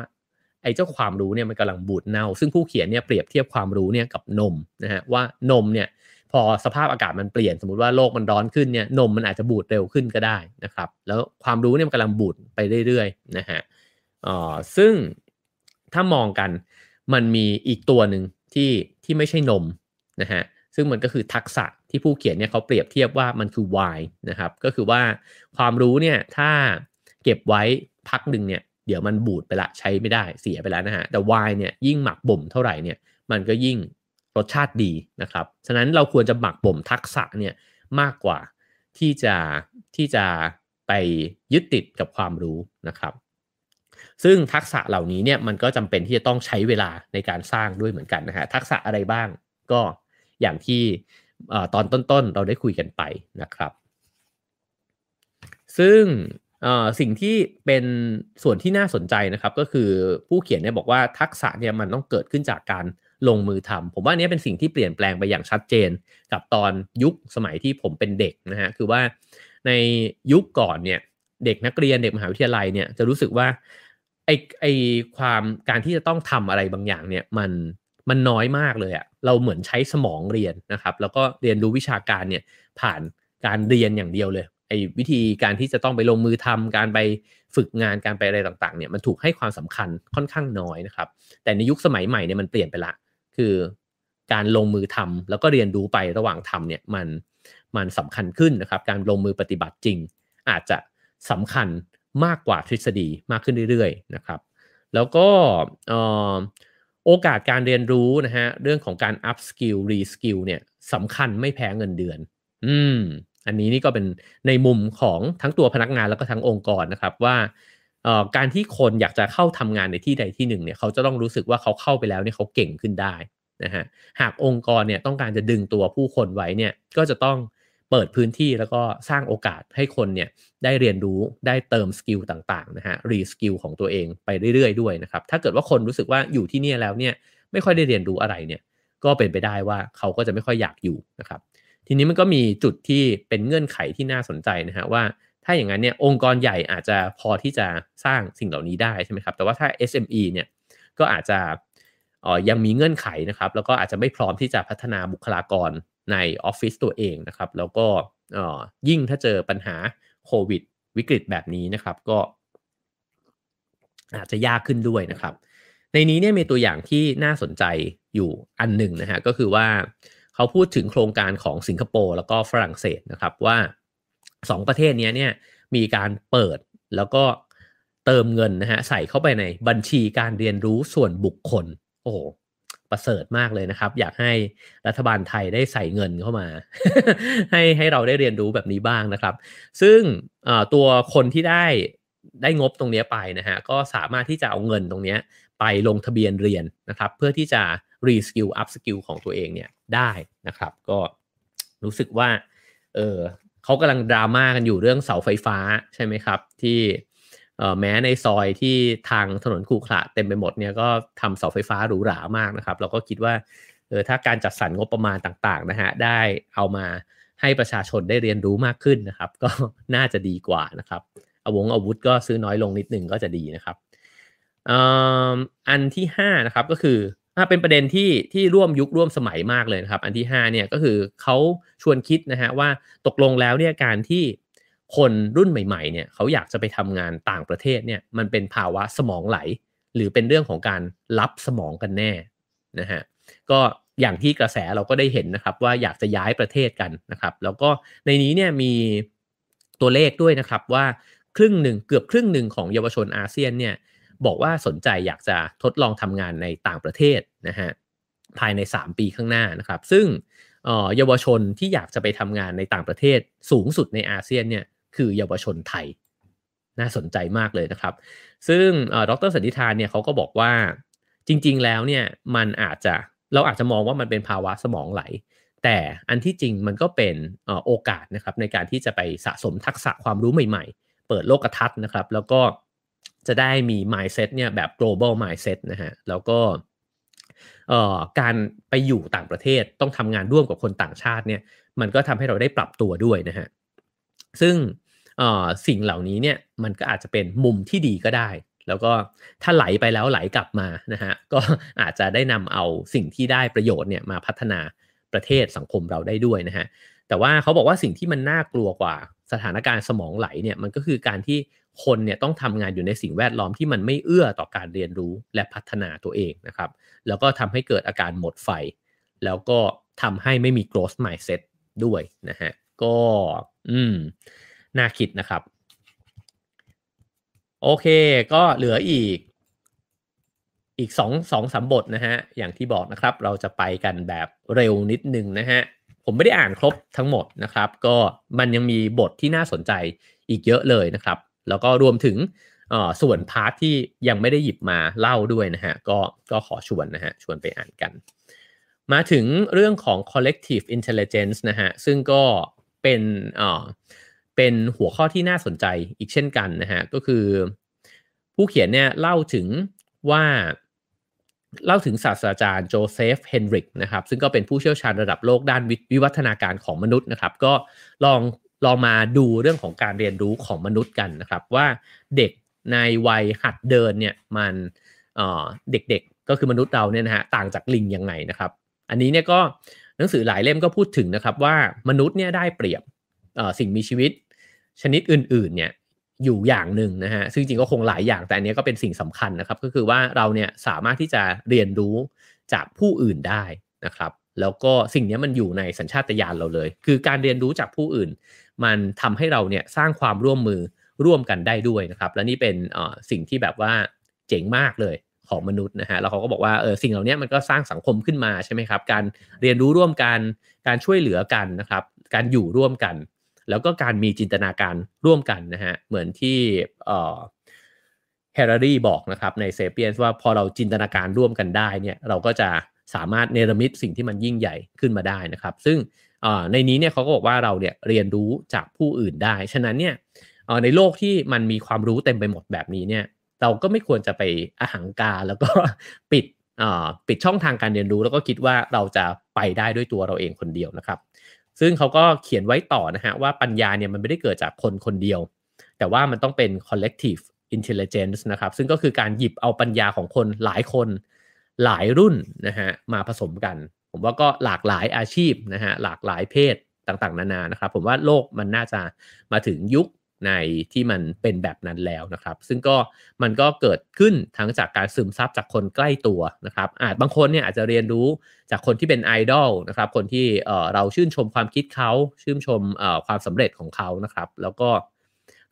ไอ้เจ้าความรู้เนี่ยมันกำลังบูดเน่า ซึ่งผู้เขียนเนี่ยเปรียบเทียบความรู้เนี่ยกับนมนะฮะว่านมเนี่ยพอสภาพอากาศมันเปลี่ยนสมมติว่าโลกมันร้อนขึ้นเนี่ยนมมันอาจจะบูดเร็วขึ้นก็ได้นะครับแล้วความรู้เนี่ยมันกำลังบูดไปเรื่อยๆนะฮะอ๋อซึ่งถ้ามองกัน มันมีอีกตัวหนึ่งที่ที่ไม่ใช่นมนะฮะซึ่งมันก็คือทักษะที่ผู้เขียนเนี่ยเขาเปรียบเทียบว่ามันคือวายนะครับก็คือว่าความรู้เนี่ยถ้าเก็บไว้พักหนึ่งเนี่ยเดี๋ยวมันบูดไปละใช้ไม่ได้เสียไปแล้วนะฮะแต่วายเนี่ยยิ่งหมักบ่มเท่าไหร่เนี่ยมันก็ยิ่งรสชาติดีนะครับฉะนั้นเราควรจะหมักบ่มทักษะเนี่ยมากกว่าที่จะที่จะไปยึดติดกับความรู้นะครับ ซึ่งทักษะเหล่านี้เนี่ยมันก็จำเป็นที่จะต้องใช้เวลาในการสร้างด้วยเหมือนกันนะฮะทักษะอะไรบ้างก็อย่างที่ตอนต้นๆ เราได้คุยกันไปนะครับ ซึ่งสิ่งที่เป็นส่วนที่น่าสนใจนะครับ ก็คือผู้เขียนเนี่ยบอกว่าทักษะเนี่ยมันต้องเกิดขึ้นจากการลงมือทำผมว่านี้เป็นสิ่งที่เปลี่ยนแปลงไปอย่างชัดเจน กับตอนยุคสมัยที่ผมเป็นเด็กนะฮะคือว่าในยุคก่อนเนี่ยเด็กนักเรียนเด็กมหาวิทยาลัยเนี่ยจะรู้สึกว่า ไอไอความการที่จะต้องทำอะไรบางอย่างเนี่ยมันมันน้อยมากเลยอะเราเหมือนใช้สมองเรียนนะครับ แล้วก็เรียนรู้วิชาการเนี่ยผ่านการเรียนอย่างเดียวเลยไอ้วิธีการที่จะต้องไปลงมือทำการไปฝึกงานการไปอะไรต่างๆเนี่ยมันถูกให้ความสำคัญค่อนข้างน้อยนะครับ แต่ในยุคสมัยใหม่เนี่ยมันเปลี่ยนไปละ คือการลงมือทำแล้วก็เรียนรู้ไประหว่างทำเนี่ยมันมันสำคัญขึ้นนะครับ การลงมือปฏิบัติจริง อาจจะสำคัญ มากกว่าทฤษฎีมากขึ้นเรื่อยๆนะครับ แล้วก็โอกาสการเรียนรู้นะฮะเรื่องของการ up skill re skill เนี่ยสำคัญไม่แพ้เงินเดือน อืมอันนี้นี่ก็เป็นในมุมของทั้งตัวพนักงานแล้วก็ทั้งองค์กรนะครับว่าการที่คนอยากจะเข้าทำงานในที่ใดที่หนึ่งเนี่ยเขาจะต้องรู้สึกว่าเขาเข้าไปแล้วเนี่ยเขาเก่งขึ้นได้นะฮะหากองค์กรเนี่ยต้องการจะดึงตัวผู้คนไว้เนี่ยก็จะต้อง เปิดพื้นที่แล้วก็สร้างโอกาสให้คนเนี่ยได้เรียนรู้ได้เติม skill ต่างๆนะฮะ reskill ของตัวเองไปเรื่อยๆด้วยนะครับถ้าเกิดว่าคนรู้สึกว่าอยู่ที่นี่แล้วเนี่ยไม่ค่อยได้เรียนรู้อะไรเนี่ยก็เป็นไปได้ว่าเขาก็จะไม่ค่อยอยากอยู่นะครับทีนี้มันก็มีจุดที่เป็นเงื่อนไขที่น่าสนใจนะฮะว่าถ้าอย่างนั้นเนี่ยองค์กรใหญ่อาจจะพอที่จะสร้างสิ่งเหล่านี้ได้ใช่ไหมครับแต่ว่าถ้า SME เนี่ยก็อาจจะอ๋อยังมีเงื่อนไขนะครับแล้วก็อาจจะไม่พร้อมที่จะพัฒนาบุคลากร ในออฟฟิศตัวเองนะครับ แล้วก็ยิ่งถ้าเจอปัญหาโควิด วิกฤตแบบนี้นะครับก็อาจจะยากขึ้นด้วยนะครับ ในนี้เนี่ยมีตัวอย่างที่น่าสนใจอยู่อันหนึ่งนะฮะก็คือว่าเขาพูดถึงโครงการของสิงคโปร์แล้วก็ฝรั่งเศสนะครับว่าสองประเทศนี้เนี่ยมีการเปิดแล้วก็เติมเงินนะฮะใส่เข้าไปในบัญชีการเรียนรู้ส่วนบุคคล โอ้โห ประเสริฐมากเลยนะครับ อยากให้รัฐบาลไทยได้ใส่เงินเข้ามา ให้ให้เราได้เรียนรู้แบบนี้บ้างนะครับ ซึ่งตัวคนที่ได้ได้งบตรงนี้ไปนะฮะก็สามารถที่จะเอาเงินตรงนี้ไปลงทะเบียนเรียนนะครับ เพื่อที่จะ reskill upskill ของตัวเองเนี่ยได้นะครับ ก็รู้สึกว่าเออเขากำลังดราม่ากันอยู่เรื่องเสาไฟฟ้าใช่ไหมครับ ที่ แม้ในซอยที่ทางถนนขรุขระเต็มไปหมดเนี่ยก็ทำเสาไฟฟ้าหรูหรามากนะครับ เราก็คิดว่าเออถ้าการจัดสรรงบประมาณต่างๆนะฮะได้เอามาให้ประชาชนได้เรียนรู้มากขึ้นนะครับ ก็น่าจะดีกว่านะครับอาวงอาวุธก็ซื้อน้อยลงนิดหนึ่งก็จะดีนะครับอันที่5นะครับก็คือเป็นประเด็นที่ที่ร่วมยุคร่วมสมัยมากเลยนะครับ อันที่5เนี่ยก็คือเขาชวนคิดนะฮะว่าตกลงแล้วเนี่ยการที่ คนรุ่นใหม่ๆเนี่ยเขาอยากจะไปทำงานต่างประเทศเนี่ยมันเป็นภาวะสมองไหล หรือเป็นเรื่องของการรับสมองกันแน่นะฮะก็อย่างที่กระแสเราก็ได้เห็นนะครับว่าอยากจะย้ายประเทศกันนะครับ แล้วก็ในนี้เนี่ยมีตัวเลขด้วยนะครับว่าครึ่งหนึ่งเกือบครึ่งหนึ่งของเยาวชนอาเซียนเนี่ยบอกว่าสนใจอยากจะทดลองทำงานในต่างประเทศนะฮะภายใน 3 ปีข้างหน้านะครับ ซึ่งเยาวชนที่อยากจะไปทำงานในต่างประเทศสูงสุดในอาเซียนเนี่ย คือเยาวชนไทย น่าสนใจมากเลยนะครับ ซึ่งดรสันติธานเนี่ยเขาก็บอกว่าจริง ๆ แล้วเนี่ยมันอาจจะเราอาจจะมองว่ามันเป็นภาวะสมองไหล แต่อันที่จริงมันก็เป็นโอกาสนะครับในการที่จะไปสะสมทักษะความรู้ใหม่ ๆ เปิดโลกทัศน์นะครับ แล้วก็จะได้มี mindset เนี่ยแบบ global mindset นะฮะแล้วก็การไปอยู่ต่างประเทศต้องทำงานร่วมกับคนต่างชาติเนี่ยมันก็ทำให้เราได้ปรับตัวด้วยนะฮะซึ่ง สิ่งเหล่านี้เนี่ยมันก็อาจจะเป็นมุมที่ดีก็ได้ แล้วก็ถ้าไหลไปแล้วไหลกลับมานะฮะก็อาจจะได้นำเอาสิ่งที่ได้ประโยชน์เนี่ยมาพัฒนาประเทศสังคมเราได้ด้วยนะฮะแต่ว่าเขาบอกว่าสิ่งที่มันน่ากลัวกว่าสถานการณ์สมองไหลเนี่ยมันก็คือการที่คนเนี่ยต้องทำงานอยู่ในสิ่งแวดล้อมที่มันไม่เอื้อต่อการเรียนรู้และพัฒนาตัวเองนะครับ แล้วก็ทำให้เกิดอาการหมดไฟ แล้วก็ทำให้ไม่มี growth mindset ด้วยนะฮะก็อืม น่าคิดนะครับ โอเคก็เหลืออีก อีกสองสองสามบทนะฮะ อย่างที่บอกนะครับ เราจะไปกันแบบเร็วนิดนึงนะฮะ ผมไม่ได้อ่านครบทั้งหมดนะครับ ก็มันยังมีบทที่น่าสนใจอีกเยอะเลยนะครับ แล้วก็รวมถึงส่วนพาร์ทที่ยังไม่ได้หยิบมาเล่าด้วยนะฮะ ก็ก็ขอชวนนะฮะ ชวนไปอ่านกัน มาถึงเรื่องของ collective intelligence นะฮะ ซึ่งก็เป็น เป็นหัวข้อที่น่าสนใจอีกเช่นกันนะฮะก็คือ ผู้เขียนเนี่ยเล่าถึงว่าเล่าถึงศาสตราจารย์โจเซฟเฮนริกนะครับซึ่งก็เป็นผู้เชี่ยวชาญระดับโลกด้านวิวัฒนาการของมนุษย์นะครับ ก็ลองลองมาดูเรื่องของการเรียนรู้ของมนุษย์กันนะครับ ว่าเด็กในวัยหัดเดินเนี่ยมันเด็กๆก็คือมนุษย์เราเนี่ยนะฮะต่างจากลิงยังไงนะครับ อันนี้เนี่ยก็หนังสือหลายเล่มก็พูดถึงนะครับว่ามนุษย์เนี่ยได้เปรียบสิ่งมีชีวิต ชนิดอื่นๆเนี่ยอยู่อย่างหนึ่งนะฮะซึ่งจริงก็คงหลายอย่างแต่อันนี้ก็เป็นสิ่งสำคัญนะครับ ก็คือว่าเราเนี่ยสามารถที่จะเรียนรู้จากผู้อื่นได้นะครับ แล้วก็สิ่งนี้มันอยู่ในสัญชาตญาณเราเลย คือการเรียนรู้จากผู้อื่น มันทำให้เราเนี่ยสร้างความร่วมมือร่วมกันได้ด้วยนะครับ และนี่เป็นสิ่งที่แบบว่าเจ๋งมากเลยของมนุษย์นะฮะแล้วเขาก็บอกว่าเออสิ่งเหล่านี้มันก็สร้างสังคมขึ้นมาใช่ไหมครับ การเรียนรู้ร่วมกัน การช่วยเหลือกันนะครับ การอยู่ร่วมกัน แล้วก็การมีจินตนาการร่วมกันนะฮะเหมือนที่เฮร์รี่บอกนะครับในเซเปียนว่าพอเราจินตนาการร่วมกันได้เนี่ยเราก็จะสามารถเนรมิตสิ่งที่มันยิ่งใหญ่ขึ้นมาได้นะครับ ซึ่งในนี้เนี่ยเขาก็บอกว่าเราเนี่ยเรียนรู้จากผู้อื่นได้ ฉะนั้นเนี่ยในโลกที่มันมีความรู้เต็มไปหมดแบบนี้เนี่ยเราก็ไม่ควรจะไปอหังการแล้วก็ปิดปิดช่องทางการเรียนรู้แล้วก็คิดว่าเราจะไปได้ด้วยตัวเราเองคนเดียวนะครับ ซึ่งเขาก็เขียนไว้ต่อนะฮะว่าปัญญาเนี่ยมันไม่ได้เกิดจากคนคนเดียว แต่ว่ามันต้องเป็น collective intelligence นะครับ ซึ่งก็คือการหยิบเอาปัญญาของคนหลายคนหลายรุ่นนะฮะมาผสมกัน ผมว่าก็หลากหลายอาชีพนะฮะหลากหลายเพศต่างๆ นานานะครับ ผมว่าโลกมันน่าจะมาถึงยุค ในที่มันเป็นแบบนั้นแล้วนะครับ ซึ่งก็มันก็เกิดขึ้นทั้งจากการซึมซับจากคนใกล้ตัวนะครับอาจบางคนเนี่ยอาจจะเรียนรู้จากคนที่เป็นไอดอลนะครับคนที่เเราชื่นชมความคิดเขาชื่นชมความสำเร็จของเขานะครับ แล้วก็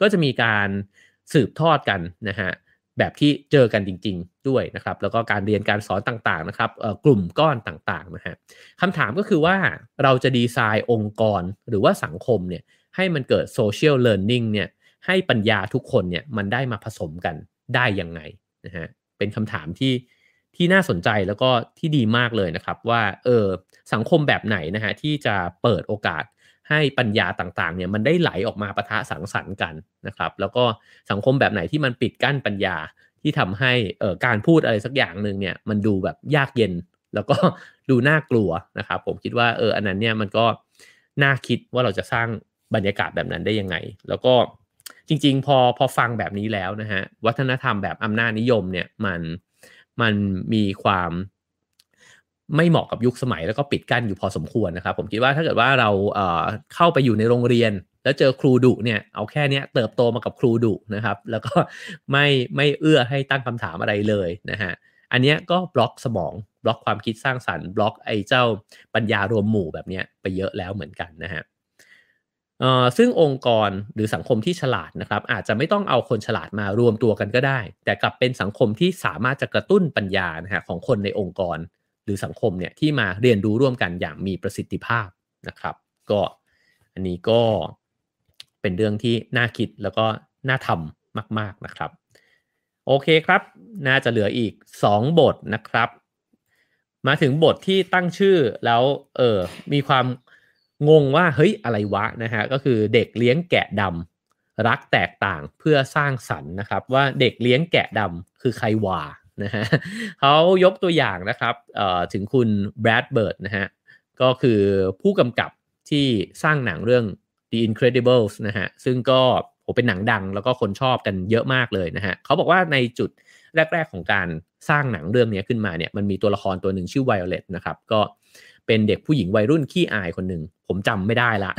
ก็จะมีการสืบทอดกันนะฮะแบบที่เจอกันจริง ๆ ด้วยนะครับ แล้วก็การเรียนการสอนต่างๆนะครับกลุ่มก้อนต่างๆนะฮะคำถามก็คือว่าเราจะดีไซน์องค์กรหรือว่าสังคมเนี่ย ให้มันเกิด social learning เนี่ยให้ปัญญาทุกคนเนี่ยมันได้มาผสมกันได้ยังไงนะฮะเป็นคำถามที่ที่น่าสนใจแล้วก็ที่ดีมากเลยนะครับ ว่าเออสังคมแบบไหนนะฮะที่จะเปิดโอกาสให้ปัญญาต่างๆเนี่ยมันได้ไหลออกมาปะทะสังสรรค์กันนะครับ แล้วก็สังคมแบบไหนที่มันปิดกั้นปัญญาที่ทำให้เอ่อการพูดอะไรสักอย่างหนึ่งเนี่ยมันดูแบบยากเย็น แล้วก็ดูน่ากลัวนะครับ ผมคิดว่าเอออันนั้นเนี่ยมันก็น่าคิดว่าเราจะสร้าง บรรยากาศแบบนั้นได้ยังไง แล้วก็จริง ๆ พอพอฟังแบบนี้แล้วนะฮะวัฒนธรรมแบบอำนาจนิยมเนี่ยมันมันมีความไม่เหมาะกับยุคสมัยแล้วก็ปิดกั้นอยู่พอสมควรนะครับ ผมคิดว่าถ้าเกิดว่าเราเเข้าไปอยู่ในโรงเรียน แล้วเจอครูดุเนี่ยเอาแค่นี้เติบโตมากับครูดุนะครับ แล้วก็ไม่ไม่เอื้อให้ตั้งคำถามอะไรเลยนะฮะอันนี้ก็บล็อกสมองบล็อกความคิดสร้างสรรค์บล็อกไอ้เจ้าปัญญารวมหมู่แบบนี้ไปเยอะแล้วเหมือนกันนะฮะ ซึ่งองค์กรหรือสังคมที่ฉลาดนะครับ อาจจะไม่ต้องเอาคนฉลาดมารวมตัวกันก็ได้ แต่กลับเป็นสังคมที่สามารถจะกระตุ้นปัญญานะฮะของคนในองค์กร หรือสังคมเนี่ยที่มาเรียนรู้ร่วมกันอย่างมีประสิทธิภาพนะครับ ก็อันนี้ก็เป็นเรื่องที่น่าคิดแล้วก็น่าทำมาก ๆนะครับ โอเคครับ น่าจะเหลืออีก 2 บทนะครับ มาถึงบทที่ตั้งชื่อแล้วเออมีความ งงว่าเฮ้ยอะไรวะนะฮะก็คือเด็กเลี้ยงแกะดำรักแตกต่างเพื่อสร้างสรรค์นะครับ ว่าเด็กเลี้ยงแกะดำคือใครวานะฮะเขายกตัวอย่างนะครับถึงคุณแบรดเบิร์ดนะฮะก็คือผู้กำกับที่สร้างหนังเรื่อง The Incredibles นะฮะซึ่งก็โหเป็นหนังดังแล้วก็คนชอบกันเยอะมากเลยนะฮะเขาบอกว่าในจุดแรก ๆ ของการสร้างหนังเรื่องนี้ขึ้นมาเนี่ยมันมีตัวละครตัวหนึ่งชื่อไวโอเลตนะครับก็เเป็นเด็กผู้หญิงวัยรุ่นขี้อายคนหนึ่งผมจำไม่ได้ละ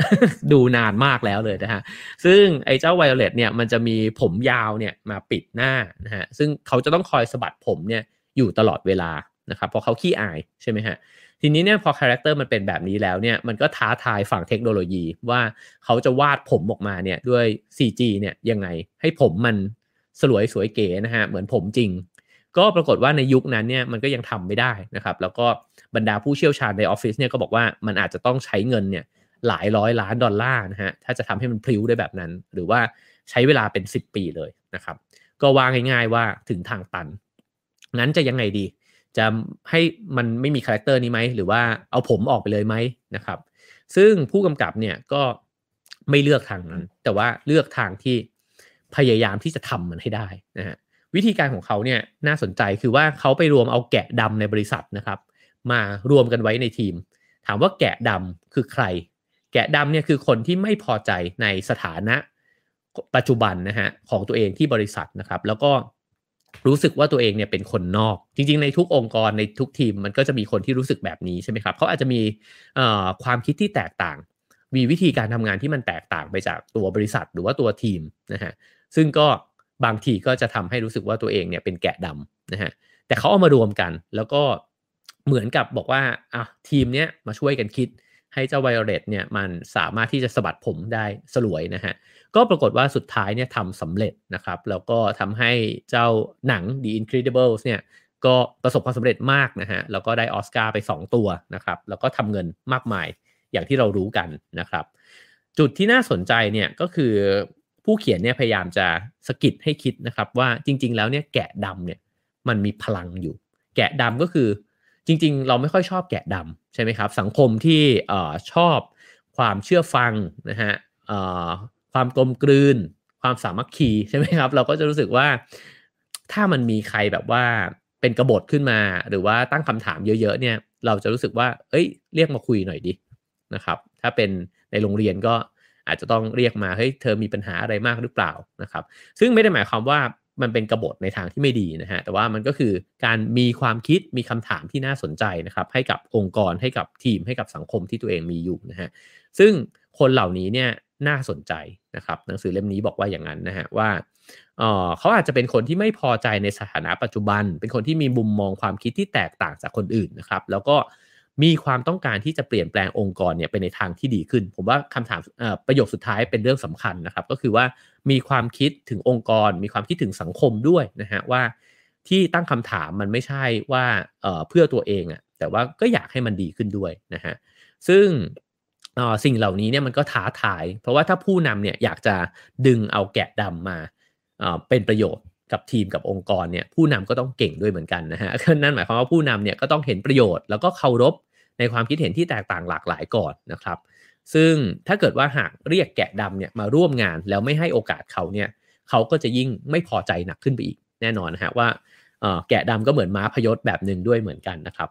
ดูนานมากแล้วเลยนะฮะ ซึ่งไอ้เจ้าไวโอเลตเนี่ยมันจะมีผมยาวเนี่ยมาปิดหน้านะฮะ ซึ่งเขาจะต้องคอยสะบัดผมเนี่ยอยู่ตลอดเวลานะครับเพราะเขาขี้อายใช่ไหมฮะ ทีนี้เนี่ยพอ character มันเป็นแบบนี้แล้วเนี่ยมันก็ท้าทายฝั่งเทคโนโลยีว่าเขาจะวาดผมออกมาเนี่ยด้วย CG เนี่ยยังไงให้ผมมันสลวยสวยเก๋นะฮะเหมือนผมจริง ก็ปรากฏว่าในยุคนั้นเนี่ยมันก็ยังทำไม่ได้นะครับแล้วก็บรรดาผู้เชี่ยวชาญในออฟฟิศเนี่ยก็บอกว่ามันอาจจะต้องใช้เงินเนี่ยหลายร้อยล้านดอลลาร์นะฮะถ้าจะทำให้มันพลิ้วได้แบบนั้น หรือว่าใช้เวลาเป็น 10 ปีเลยนะครับก็ว่าง่ายๆว่าถึงทางตัน งั้นจะยังไงดี จะให้มันไม่มี character นี้ไหม หรือว่าเอาผมออกไปเลยไหมนะครับ ซึ่งผู้กำกับเนี่ยก็ไม่เลือกทางนั้น แต่ว่าเลือกทางที่พยายามที่จะทำมันให้ได้นะฮะ วิธีการของเขาเนี่ยน่าสนใจคือว่าเขาไปรวมเอาแกะดำในบริษัทนะครับ มารวมกันไว้ในทีม ถามว่าแกะดำคือใคร แกะดำเนี่ยคือคนที่ไม่พอใจในสถานะปัจจุบันนะฮะของตัวเองที่บริษัทนะครับ แล้วก็รู้สึกว่าตัวเองเนี่ยเป็นคนนอก จริง ๆ ในทุกองค์กรในทุกทีมมันก็จะมีคนที่รู้สึกแบบนี้ใช่ไหมครับเขาอาจจะมีความคิดที่แตกต่าง มีวิธีการทำงานที่มันแตกต่างไปจากตัวบริษัทหรือว่าตัวทีมนะฮะซึ่งก็ บางทีก็จะทำให้รู้สึกว่าตัวเองเนี่ยเป็นแกะดำนะฮะแต่เขาเอามารวมกัน แล้วก็เหมือนกับบอกว่าอะทีมเนี้ยมาช่วยกันคิดให้เจ้าไวโอเลตเนี่ยมันสามารถที่จะสะบัดผมได้สลวยนะฮะก็ปรากฏว่าสุดท้ายเนี่ยทำสำเร็จนะครับแล้วก็ทำให้เจ้าหนัง The Incredibles เนี่ยก็ประสบความสำเร็จมากนะฮะแล้วก็ได้ออสการ์ไป 2 ตัวนะครับแล้วก็ทำเงินมากมายอย่างที่เรารู้กันนะครับ จุดที่น่าสนใจเนี่ยก็คือ ผู้เขียนเนี่ยพยายามจะสกิดให้คิดนะครับว่าจริง ๆ แล้วเนี่ยแกะดำเนี่ยมันมีพลังอยู่ แกะดำก็คือจริง ๆ เราไม่ค่อยชอบแกะดำใช่ไหมครับ สังคมที่ชอบความเชื่อฟังนะฮะความกลมกลืน ความสามัคคีใช่ไหมครับ เราก็จะรู้สึกว่าถ้ามันมีใครแบบว่าเป็นกบฏขึ้นมา หรือว่าตั้งคำถามเยอะๆเนี่ย เราจะรู้สึกว่า เอ้ย เรียกมาคุยหน่อยดินะครับ ถ้าเป็นในโรงเรียนก็ อาจจะต้องเรียกมาเฮ้ยเธอมีปัญหาอะไรมากหรือเปล่านะครับ ซึ่งไม่ได้หมายความว่ามันเป็นกบฏในทางที่ไม่ดีนะฮะแต่ว่ามันก็คือการมีความคิดมีคำถามที่น่าสนใจนะครับให้กับองค์กรให้กับทีมให้กับสังคมที่ตัวเองมีอยู่นะฮะซึ่งคนเหล่านี้เนี่ยน่าสนใจนะครับหนังสือเล่มนี้บอกว่าอย่างนั้นนะฮะว่าเขาอาจจะเป็นคนที่ไม่พอใจในสถานะปัจจุบัน เป็นคนที่มีมุมมองความคิดที่แตกต่างจากคนอื่นนะครับ แล้วก็ มีความต้องการที่จะเปลี่ยนแปลงองค์กรเนี่ยไปในทางที่ดีขึ้น ผมว่าคำถามประโยคสุดท้ายเป็นเรื่องสำคัญนะครับ ก็คือว่ามีความคิดถึงองค์กร มีความคิดถึงสังคมด้วยนะฮะว่าที่ตั้งคำถามมันไม่ใช่ว่าเพื่อตัวเองอะแต่ว่าก็อยากให้มันดีขึ้นด้วยนะฮะซึ่งสิ่งเหล่านี้เนี่ยมันก็ท้าทาย เพราะว่าถ้าผู้นำเนี่ยอยากจะดึงเอาแกะดำมาเป็นประโยชน์ กับทีมกับองค์กรเนี่ยผู้นำก็ต้องเก่งด้วยเหมือนกันนะฮะนั่นหมายความว่าผู้นำเนี่ยก็ต้องเห็นประโยชน์ แล้วก็เคารพในความคิดเห็นที่แตกต่างหลากหลายก่อนนะครับ ซึ่งถ้าเกิดว่าหากเรียกแกะดำเนี่ยมาร่วมงานแล้วไม่ให้โอกาสเขาเนี่ยเขาก็จะยิ่งไม่พอใจหนักขึ้นไปอีกแน่นอนนะฮะว่าแกะดำก็เหมือนม้าพยศแบบหนึ่งด้วยเหมือนกันนะครับ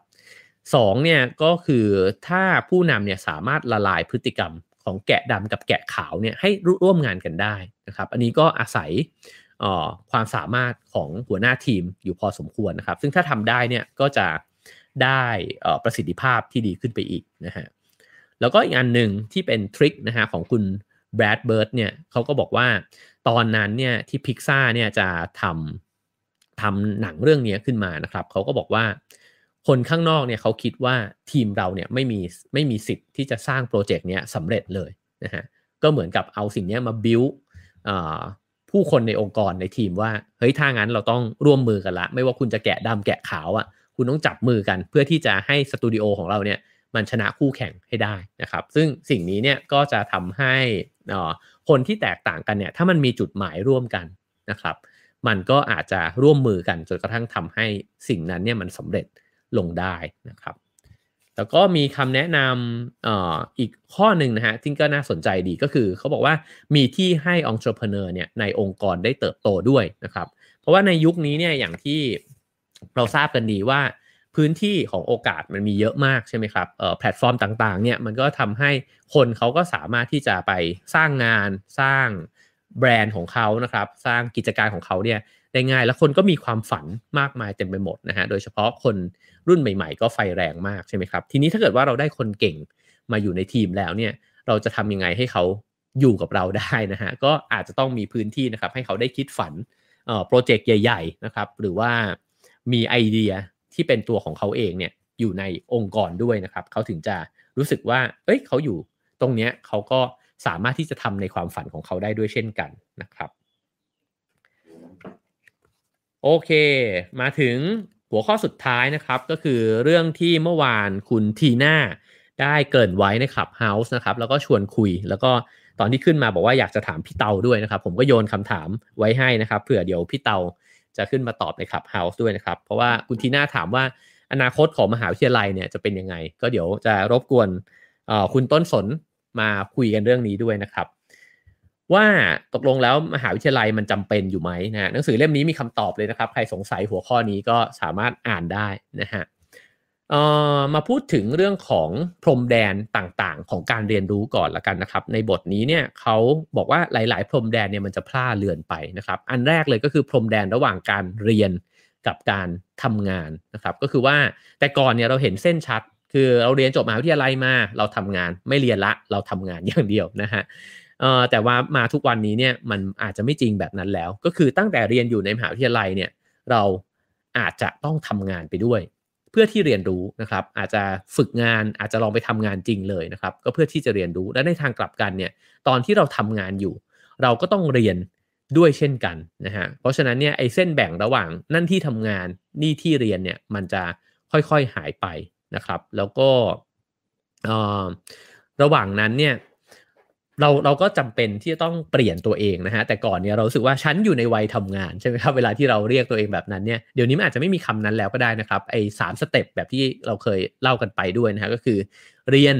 สองเนี่ยก็คือถ้าผู้นำเนี่ยสามารถละลายพฤติกรรมของแกะดำกับแกะขาวเนี่ยให้ร่วมงานกันได้นะครับ อันนี้ก็อาศัย ความสามารถของหัวหน้าทีมอยู่พอสมควรนะครับ ซึ่งถ้าทำได้เนี่ยก็จะได้ประสิทธิภาพที่ดีขึ้นไปอีกนะฮะแล้วก็อีกอันหนึ่งที่เป็นทริคนะฮะของคุณแบรดเบิร์ดเนี่ยเขาก็บอกว่าตอนนั้นเนี่ยที่พิกซ่าเนี่ยจะทำทำหนังเรื่องนี้ขึ้นมานะครับเขาก็บอกว่าคนข้างนอกเนี่ยเขาคิดว่าทีมเราเนี่ยไม่มีไม่มีสิทธิ์ที่จะสร้างโปรเจกต์เนี้ยสำเร็จเลยนะฮะก็เหมือนกับเอาสิ่งนี้มาบิว ผู้คนในองค์กรในทีมว่าเฮ้ยถ้างั้นเราต้องร่วมมือกันละ ไม่ว่าคุณจะแกะดำแกะขาวอะ่ะคุณต้องจับมือกันเพื่อที่จะให้สตูดิโอของเราเนี่ยมันชนะคู่แข่งให้ได้นะครับ ซึ่งสิ่งนี้เนี่ยก็จะทำให้คนที่แตกต่างกันเนี่ยถ้ามันมีจุดหมายร่วมกันนะครับ มันก็อาจจะร่วมมือกันจนกระทั่งทำให้สิ่งนั้นเนี่ยมันสำเร็จลงได้นะครับ แล้วก็มีคำแนะนำออีกข้อหนึ่งนะฮะที่ก็น่าสนใจดีก็คือเขาบอกว่ามีที่ให้องค์ประกอบเนี่ยในองค์กรได้เติบโตด้วยนะครับ เพราะว่าในยุคนี้เนี่ยอย่างที่เราทราบกันดีว่าพื้นที่ของโอกาสมันมีเยอะมากใช่ไหมครับแพลตฟอร์มต่างๆเนี่ยมันก็ทำให้คนเขาก็สามารถที่จะไปสร้างงานสร้างแบรนด์ของเขานะครับ สร้างกิจการของเขาเนี่ย ได้ง่าย แล้วคนก็มีความฝันมากมายเต็มไปหมดนะฮะโดยเฉพาะคนรุ่นใหม่ ๆ ก็ไฟแรงมากใช่ไหมครับ ทีนี้ถ้าเกิดว่าเราได้คนเก่งมาอยู่ในทีมแล้วเนี่ยเราจะทำยังไงให้เขาอยู่กับเราได้นะฮะก็อาจจะต้องมีพื้นที่นะครับให้เขาได้คิดฝันโปรเจกต์ใหญ่ ๆนะครับ หรือว่ามีไอเดียที่เป็นตัวของเขาเองเนี่ยอยู่ในองค์กรด้วยนะครับเขาถึงจะรู้สึกว่า เอ้ยเขาอยู่ตรงเนี้ยเขาก็สามารถที่จะทำในความฝันของเขาได้ด้วยเช่นกันนะครับ โอเค มาถึงหัวข้อสุดท้ายนะครับ ก็คือเรื่องที่เมื่อวานคุณทีน่าได้เกริ่นไว้ใน Clubhouse นะครับ แล้วก็ชวนคุย แล้วก็ตอนที่ขึ้นมาบอกว่าอยากจะถามพี่เตาด้วยนะครับ ผมก็โยนคำถามไว้ให้นะครับ เผื่อเดี๋ยวพี่เตาจะขึ้นมาตอบใน Clubhouse ด้วยนะครับ เพราะว่าคุณทีน่าถามว่าอนาคตของมหาวิทยาลัยเนี่ยจะเป็นยังไง ก็เดี๋ยวจะรบกวนคุณต้นสนมาคุยกันเรื่องนี้ด้วยนะครับ ว่าตกลงแล้วมหาวิทยาลัยมันจำเป็นอยู่ไหมนะหนังสือเล่มนี้มีคำตอบเลยนะครับ ใครสงสัยหัวข้อนี้ก็สามารถอ่านได้นะฮะมาพูดถึงเรื่องของพรมแดนต่างๆ ของการเรียนรู้ก่อนละกันนะครับ ในบทนี้เนี่ยเขาบอกว่าหลาย ๆ พรมแดนเนี่ยมันจะพลาดเลือนไปนะครับ อันแรกเลยก็คือพรมแดนระหว่างการเรียนกับการทำงานนะครับ ก็คือว่าแต่ก่อนเนี่ยเราเห็นเส้นชัด คือเราเรียนจบมหาวิทยาลัยมา เราทำงานไม่เรียนละเราทำงานอย่างเดียวนะฮะ เอ่อแต่ว่ามาทุกวันนี้เนี่ยมันอาจจะไม่จริงแบบนั้นแล้ว ก็คือตั้งแต่เรียนอยู่ในมหาวิทยาลัยเนี่ยเราอาจจะต้องทำงานไปด้วย เพื่อที่เรียนรู้นะครับ อาจจะฝึกงานอาจจะลองไปทำงานจริงเลยนะครับ ก็เพื่อที่จะเรียนรู้และในทางกลับกันเนี่ยตอนที่เราทำงานอยู่ เราก็ต้องเรียนด้วยเช่นกันนะฮะเพราะฉะนั้นเนี่ยไอ้เส้นแบ่งระหว่างนั่นที่ทำงานนี่ที่เรียนเนี่ยมันจะค่อยๆหายไปนะครับ แล้วก็ระหว่างนั้นเนี่ย เราเราก็จำเป็นที่จะต้องเปลี่ยนตัวเองนะฮะแต่ก่อนเนี่ยเราสึกว่าฉันอยู่ในวัยทำงานใช่ไหมครับเวลาที่เราเรียกตัวเองแบบนั้นเนี่ยเดี๋ยวนี้มันอาจจะไม่มีคำนั้นแล้วก็ได้นะครับไอ้สามสเต็ปแบบที่เราเคยเล่ากันไปด้วยนะฮะก็คือ เรียน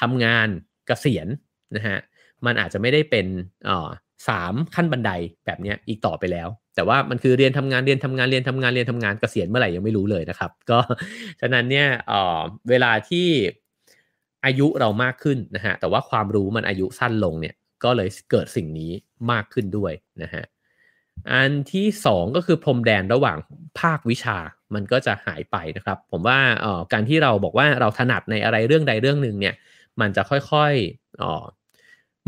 ทำงานเกษียณนะฮะมันอาจจะไม่ได้เป็นอ่อสามขั้นบันไดแบบนี้อีกต่อไปแล้ว แต่ว่ามันคือเรียนทำงานเรียนทำงานเรียนทำงานเรียนทำงานเกษียณเมื่อไหร่ยังไม่รู้เลยนะครับ ก็ฉะนั้นเนี่ยอ่อเวลาที่ อายุเรามากขึ้นนะฮะแต่ว่าความรู้มันอายุสั้นลงเนี่ยก็เลยเกิดสิ่งนี้มากขึ้นด้วยนะฮะอันที่ 2 ก็คือพรมแดนระหว่างภาควิชามันก็จะหายไปนะครับ ผมว่าออการที่เราบอกว่าเราถนัดในอะไรเรื่องใดเรื่องหนึ่งเนี่ยมันจะค่อยๆออ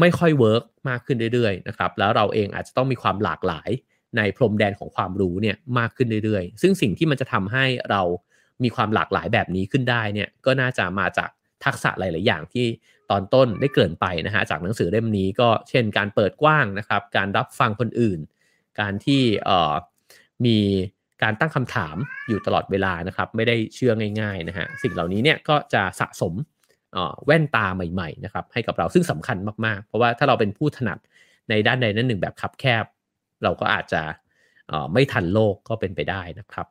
ไม่ค่อยเวิร์กมากขึ้นเรื่อยๆนะครับแล้วเราเองอาจจะต้องมีความหลากหลายในพรมแดนของความรู้เนี่ยมากขึ้นเรื่อยๆ ซึ่งสิ่งที่มันจะทำให้เรามีความหลากหลายแบบนี้ขึ้นได้เนี่ยก็น่าจะมาจาก ทักษะหลาย ๆ อย่างที่ตอนต้นได้เกินไปนะฮะจากหนังสือเล่มนี้ก็เช่นการเปิดกว้างนะครับ การรับฟังคนอื่น การที่เอ่อมีการตั้งคำถามอยู่ตลอดเวลานะครับ ไม่ได้เชื่อง่าย ๆ นะฮะสิ่งเหล่านี้เนี่ยก็จะสะสมแว่นตาใหม่ ๆ นะครับ ให้กับเราซึ่งสำคัญมาก ๆ เพราะว่าถ้าเราเป็นผู้ถนัดในด้านใดนั้นหนึ่งแบบคับแคบ เราก็อาจจะไม่ทันโลกก็เป็นไปได้นะครับ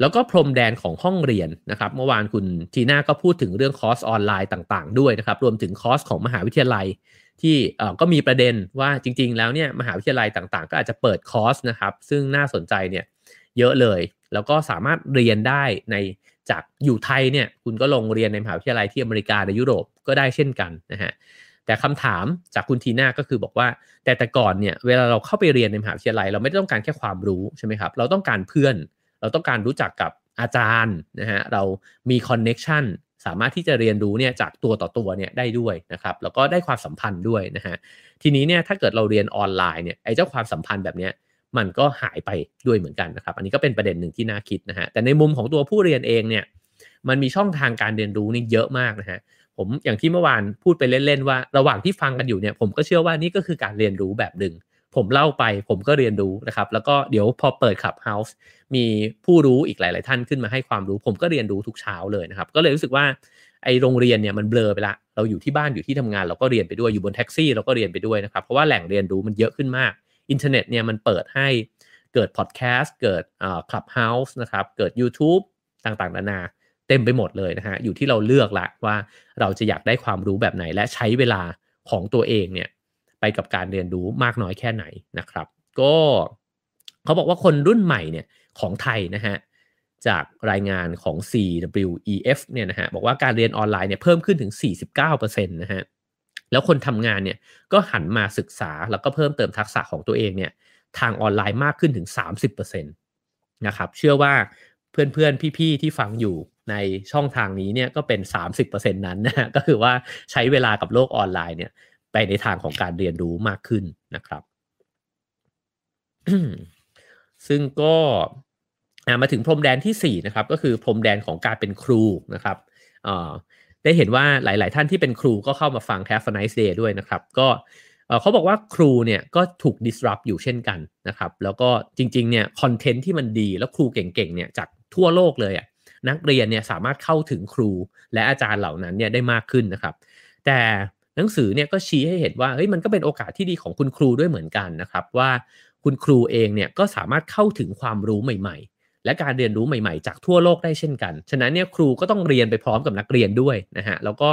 แล้วก็พรมแดนของห้องเรียนนะครับ เมื่อวานคุณทีน่าก็พูดถึงเรื่องคอร์สออนไลน์ต่างๆ ด้วยนะครับ รวมถึงคอร์สของมหาวิทยาลัย ที่ก็มีประเด็นว่าจริง ๆ แล้วเนี่ยมหาวิทยาลัยต่างๆ ก็อาจจะเปิดคอร์สนะครับ ซึ่งน่าสนใจเนี่ยเยอะเลย แล้วก็สามารถเรียนได้ในจากอยู่ไทยเนี่ยคุณก็ลงเรียนในมหาวิทยาลัยที่อเมริกาในยุโรปก็ได้เช่นกันนะฮะแต่คำถามจากคุณทีน่าก็คือบอกว่า แต่แต่ก่อนเนี่ยเวลาเราเข้าไปเรียนในมหาวิทยาลัย เราไม่ได้ต้องการแค่ความรู้ใช่ไหมครับเราต้องการเพื่อน เราต้องการรู้จักกับอาจารย์นะฮะเรามีคอนเน็ชันสามารถที่จะเรียนรู้เนี่ยจากตัวต่อตัวเนี่ยได้ด้วยนะครับแล้วก็ได้ความสัมพันธ์ด้วยนะฮะทีนี้เนี่ยถ้าเกิดเราเรียนออนไลน์เนี่ยไอ้เจ้าความสัมพันธ์แบบเนี้ยมันก็หายไปด้วยเหมือนกันนะครับ อันนี้ก็เป็นประเด็นหนึ่งที่น่าคิดนะฮะแต่ในมุมของตัวผู้เรียนเองเนี่ยมันมีช่องทางการเรียนรู้นี่เยอะมากนะฮะผมอย่างที่เมื่อวานพูดไปเล่นๆว่า ระหว่างที่ฟังกันอยู่เนี่ยผมก็เชื่อว่านี่ก็คือการเรียนรู้แบบหนึ่ง ผมเล่าไปผมก็เรียนรู้นะครับ แล้วก็เดี๋ยวพอเปิดขับเฮาส์มีผู้รู้อีกหลาย ๆ ท่านขึ้นมาให้ความรู้ ผมก็เรียนรู้ทุกเช้าเลยนะครับ ก็เลยรู้สึกว่าไอโรงเรียนเนี่ยมันเบลอไปละเราอยู่ที่บ้านอยู่ที่ทำงานเราก็เรียนไปด้วยอยู่บนแท็กซี่เราก็เรียนไปด้วยนะครับ เพราะว่าแหล่งเรียนรู้มันเยอะขึ้นมาก อินเทอร์เน็ตเนี่ยมันเปิดให้เกิดพอดแคสต์เกิดอ่า Clubhouse นะครับเกิด YouTube ต่างๆ นานาเต็มไปหมดเลยนะฮะอยู่ที่เราเลือกละว่าเราจะอยากได้ความรู้แบบไหนและใช้เวลาของตัวเองเนี่ย ไปกับการเรียนรู้มากน้อยแค่ไหนนะครับ ก็เขาบอกว่าคนรุ่นใหม่เนี่ยของไทยนะฮะจากรายงานของ CWEF เนี่ยนะฮะบอกว่าการเรียนออนไลน์เนี่ยเพิ่มขึ้นถึง 49%นะฮะแล้วคนทำงานเนี่ยก็หันมาศึกษาแล้วก็เพิ่มเติมทักษะของตัวเองเนี่ยทางออนไลน์มากขึ้นถึง 30%นะครับเชื่อว่าเพื่อนๆ พี่ๆ ที่ฟังอยู่ในช่องทางนี้เนี่ยก็เป็น 30%นั้นนะก็คือว่าใช้เวลากับโลกออนไลน์เนี่ย ไปในทางของการเรียนรู้มากขึ้นนะครับ ซึ่งก็มาถึงพรมแดนที่ 4 นะครับ ก็คือพรมแดนของการเป็นครูนะครับได้เห็นว่าหลาย ๆ ท่านที่เป็นครูก็เข้ามาฟัง Have a nice day ด้วยนะครับ ก็เขาบอกว่าครูเนี่ยก็ถูก disrupt อยู่เช่นกันนะครับ แล้วก็จริง ๆ เนี่ยคอนเทนต์ที่มันดีแล้วครูเก่ง ๆ เนี่ยจากทั่วโลกเลยอะนักเรียนเนี่ยสามารถเข้าถึงครูและอาจารย์เหล่านั้นเนี่ยได้มากขึ้นนะครับ แต่ หนังสือเนี่ยก็ชี้ให้เห็นว่าเฮ้ยมันก็เป็นโอกาสที่ดีของคุณครูด้วยเหมือนกันนะครับว่าคุณครูเองเนี่ยก็สามารถเข้าถึงความรู้ใหม่ ๆ และการเรียนรู้ใหม่ๆ จากทั่วโลกได้เช่นกัน ฉะนั้นเนี่ยครูก็ต้องเรียนไปพร้อมกับนักเรียนด้วยนะฮะแล้วก็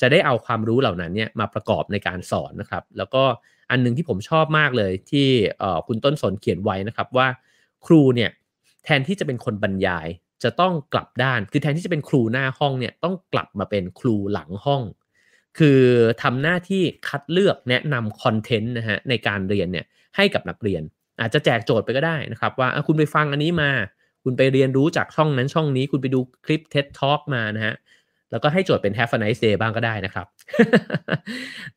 จะได้เอาความรู้เหล่านั้นเนี่ยมาประกอบในการสอนนะครับ แล้วก็อันนึงที่ผมชอบมากเลยที่คุณต้นสนเขียนไว้นะครับว่าครูเนี่ยแทนที่จะเป็นคนบรรยายจะต้องกลับด้าน คือแทนที่จะเป็นครูหน้าห้องเนี่ยต้องกลับมาเป็นครูหลังห้อง คือทำหน้าที่คัดเลือกแนะนำคอนเทนต์นะฮะในการเรียนเนี่ยให้กับนักเรียน อาจจะแจกโจทย์ไปก็ได้นะครับ ว่าคุณไปฟังอันนี้มา คุณไปเรียนรู้จากช่องนั้นช่องนี้ คุณไปดูคลิป TED Talk มานะฮะแล้วก็ให้โจทย์เป็น Have a nice day บ้างก็ได้นะครับ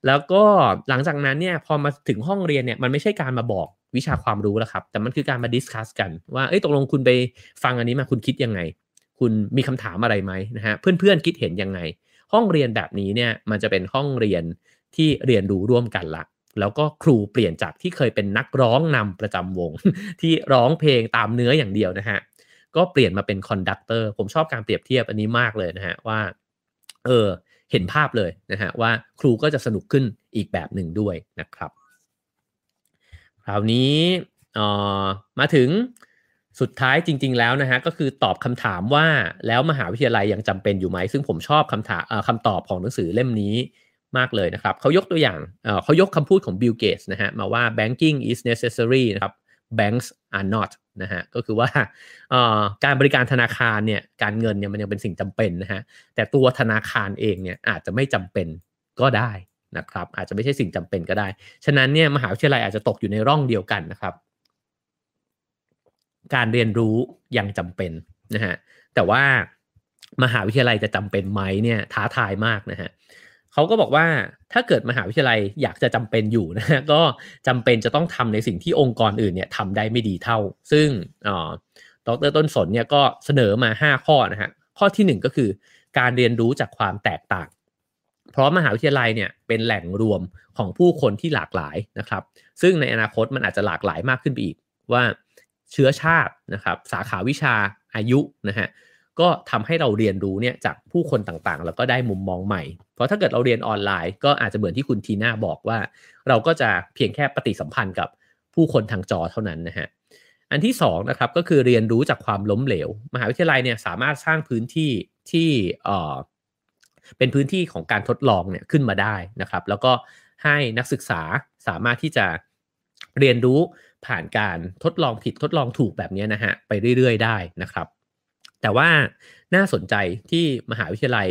แล้วก็หลังจากนั้นเนี่ยพอมาถึงห้องเรียนเนี่ยมันไม่ใช่การมาบอกวิชาความรู้แล้วครับ แต่มันคือการมา discuss กันว่าเอ้ยตกลงคุณไปฟังอันนี้มาคุณคิดยังไง คุณมีคำถามอะไรไหมนะฮะเพื่อนๆคิดเห็นยังไง ห้องเรียนแบบนี้เนี่ยมันจะเป็นห้องเรียนที่เรียนรู้ร่วมกันละแล้วก็ครูเปลี่ยนจากที่เคยเป็นนักร้องนำประจำวง ที่ร้องเพลงตามเนื้ออย่างเดียวนะฮะก็เปลี่ยนมาเป็น conductor ผมชอบการเปรียบเทียบอันนี้มากเลยนะฮะว่าเออเห็นภาพเลยนะฮะว่าครูก็จะสนุกขึ้นอีกแบบหนึ่งด้วยนะครับ คราวนี้เออมาถึง สุดท้ายจริง ๆ แล้วนะฮะก็คือตอบคำถามว่าแล้วมหาวิทยาลัยยังจำเป็นอยู่ไหม ซึ่งผมชอบคำถามคำตอบของหนังสือเล่มนี้มากเลยนะครับเขายกตัวอย่างเขายกคำพูดของ Bill Gates นะฮะมาว่า banking is necessary นะครับ banks are not นะฮะก็คือว่าการบริการธนาคารเนี่ยการเงินเนี่ยมันยังเป็นสิ่งจำเป็นนะฮะแต่ตัวธนาคารเองเนี่ยอาจจะไม่จำเป็นก็ได้นะครับอาจจะไม่ใช่สิ่งจำเป็นก็ได้ ฉะนั้นเนี่ยมหาวิทยาลัยอาจจะตกอยู่ในร่องเดียวกันนะครับ การเรียนรู้ยังจำเป็นนะฮะแต่ว่ามหาวิทยาลัยจะจำเป็นไหมเนี่ยท้าทายมากนะฮะเขาก็บอกว่าถ้าเกิดมหาวิทยาลัยอยากจะจำเป็นอยู่นะฮะก็จำเป็นจะต้องทำในสิ่งที่องค์กรอื่นเนี่ยทำได้ไม่ดีเท่า ซึ่งดรต้นสนเนี่ยก็เสนอมา 5 ข้อนะฮะข้อที่ 1 ก็คือการเรียนรู้จากความแตกต่าง เพราะมหาวิทยาลัยเนี่ยเป็นแหล่งรวมของผู้คนที่หลากหลายนะครับ ซึ่งในอนาคตมันอาจจะหลากหลายมากขึ้นไปอีกว่า เชื้อชาตินะครับสาขาวิชาอายุนะฮะก็ทำให้เราเรียนรู้เนี่ยจากผู้คนต่างๆ แล้วก็ได้มุมมองใหม่ เพราะถ้าเกิดเราเรียนออนไลน์ ก็อาจจะเหมือนที่คุณทีน่าบอกว่า เราก็จะเพียงแค่ปฏิสัมพันธ์กับผู้คนทางจอเท่านั้นนะฮะอันที่2นะครับก็คือเรียนรู้จากความล้มเหลว มหาวิทยาลัยเนี่ยสามารถสร้างพื้นที่ที่เอ่อเป็นพื้นที่ของการทดลองเนี่ยขึ้นมาได้นะครับ แล้วก็ให้นักศึกษาสามารถที่จะเรียนรู้ ผ่านการทดลองผิดทดลองถูกแบบนี้นะฮะไปเรื่อยๆ ได้นะครับ แต่ว่าน่าสนใจที่มหาวิทยาลัย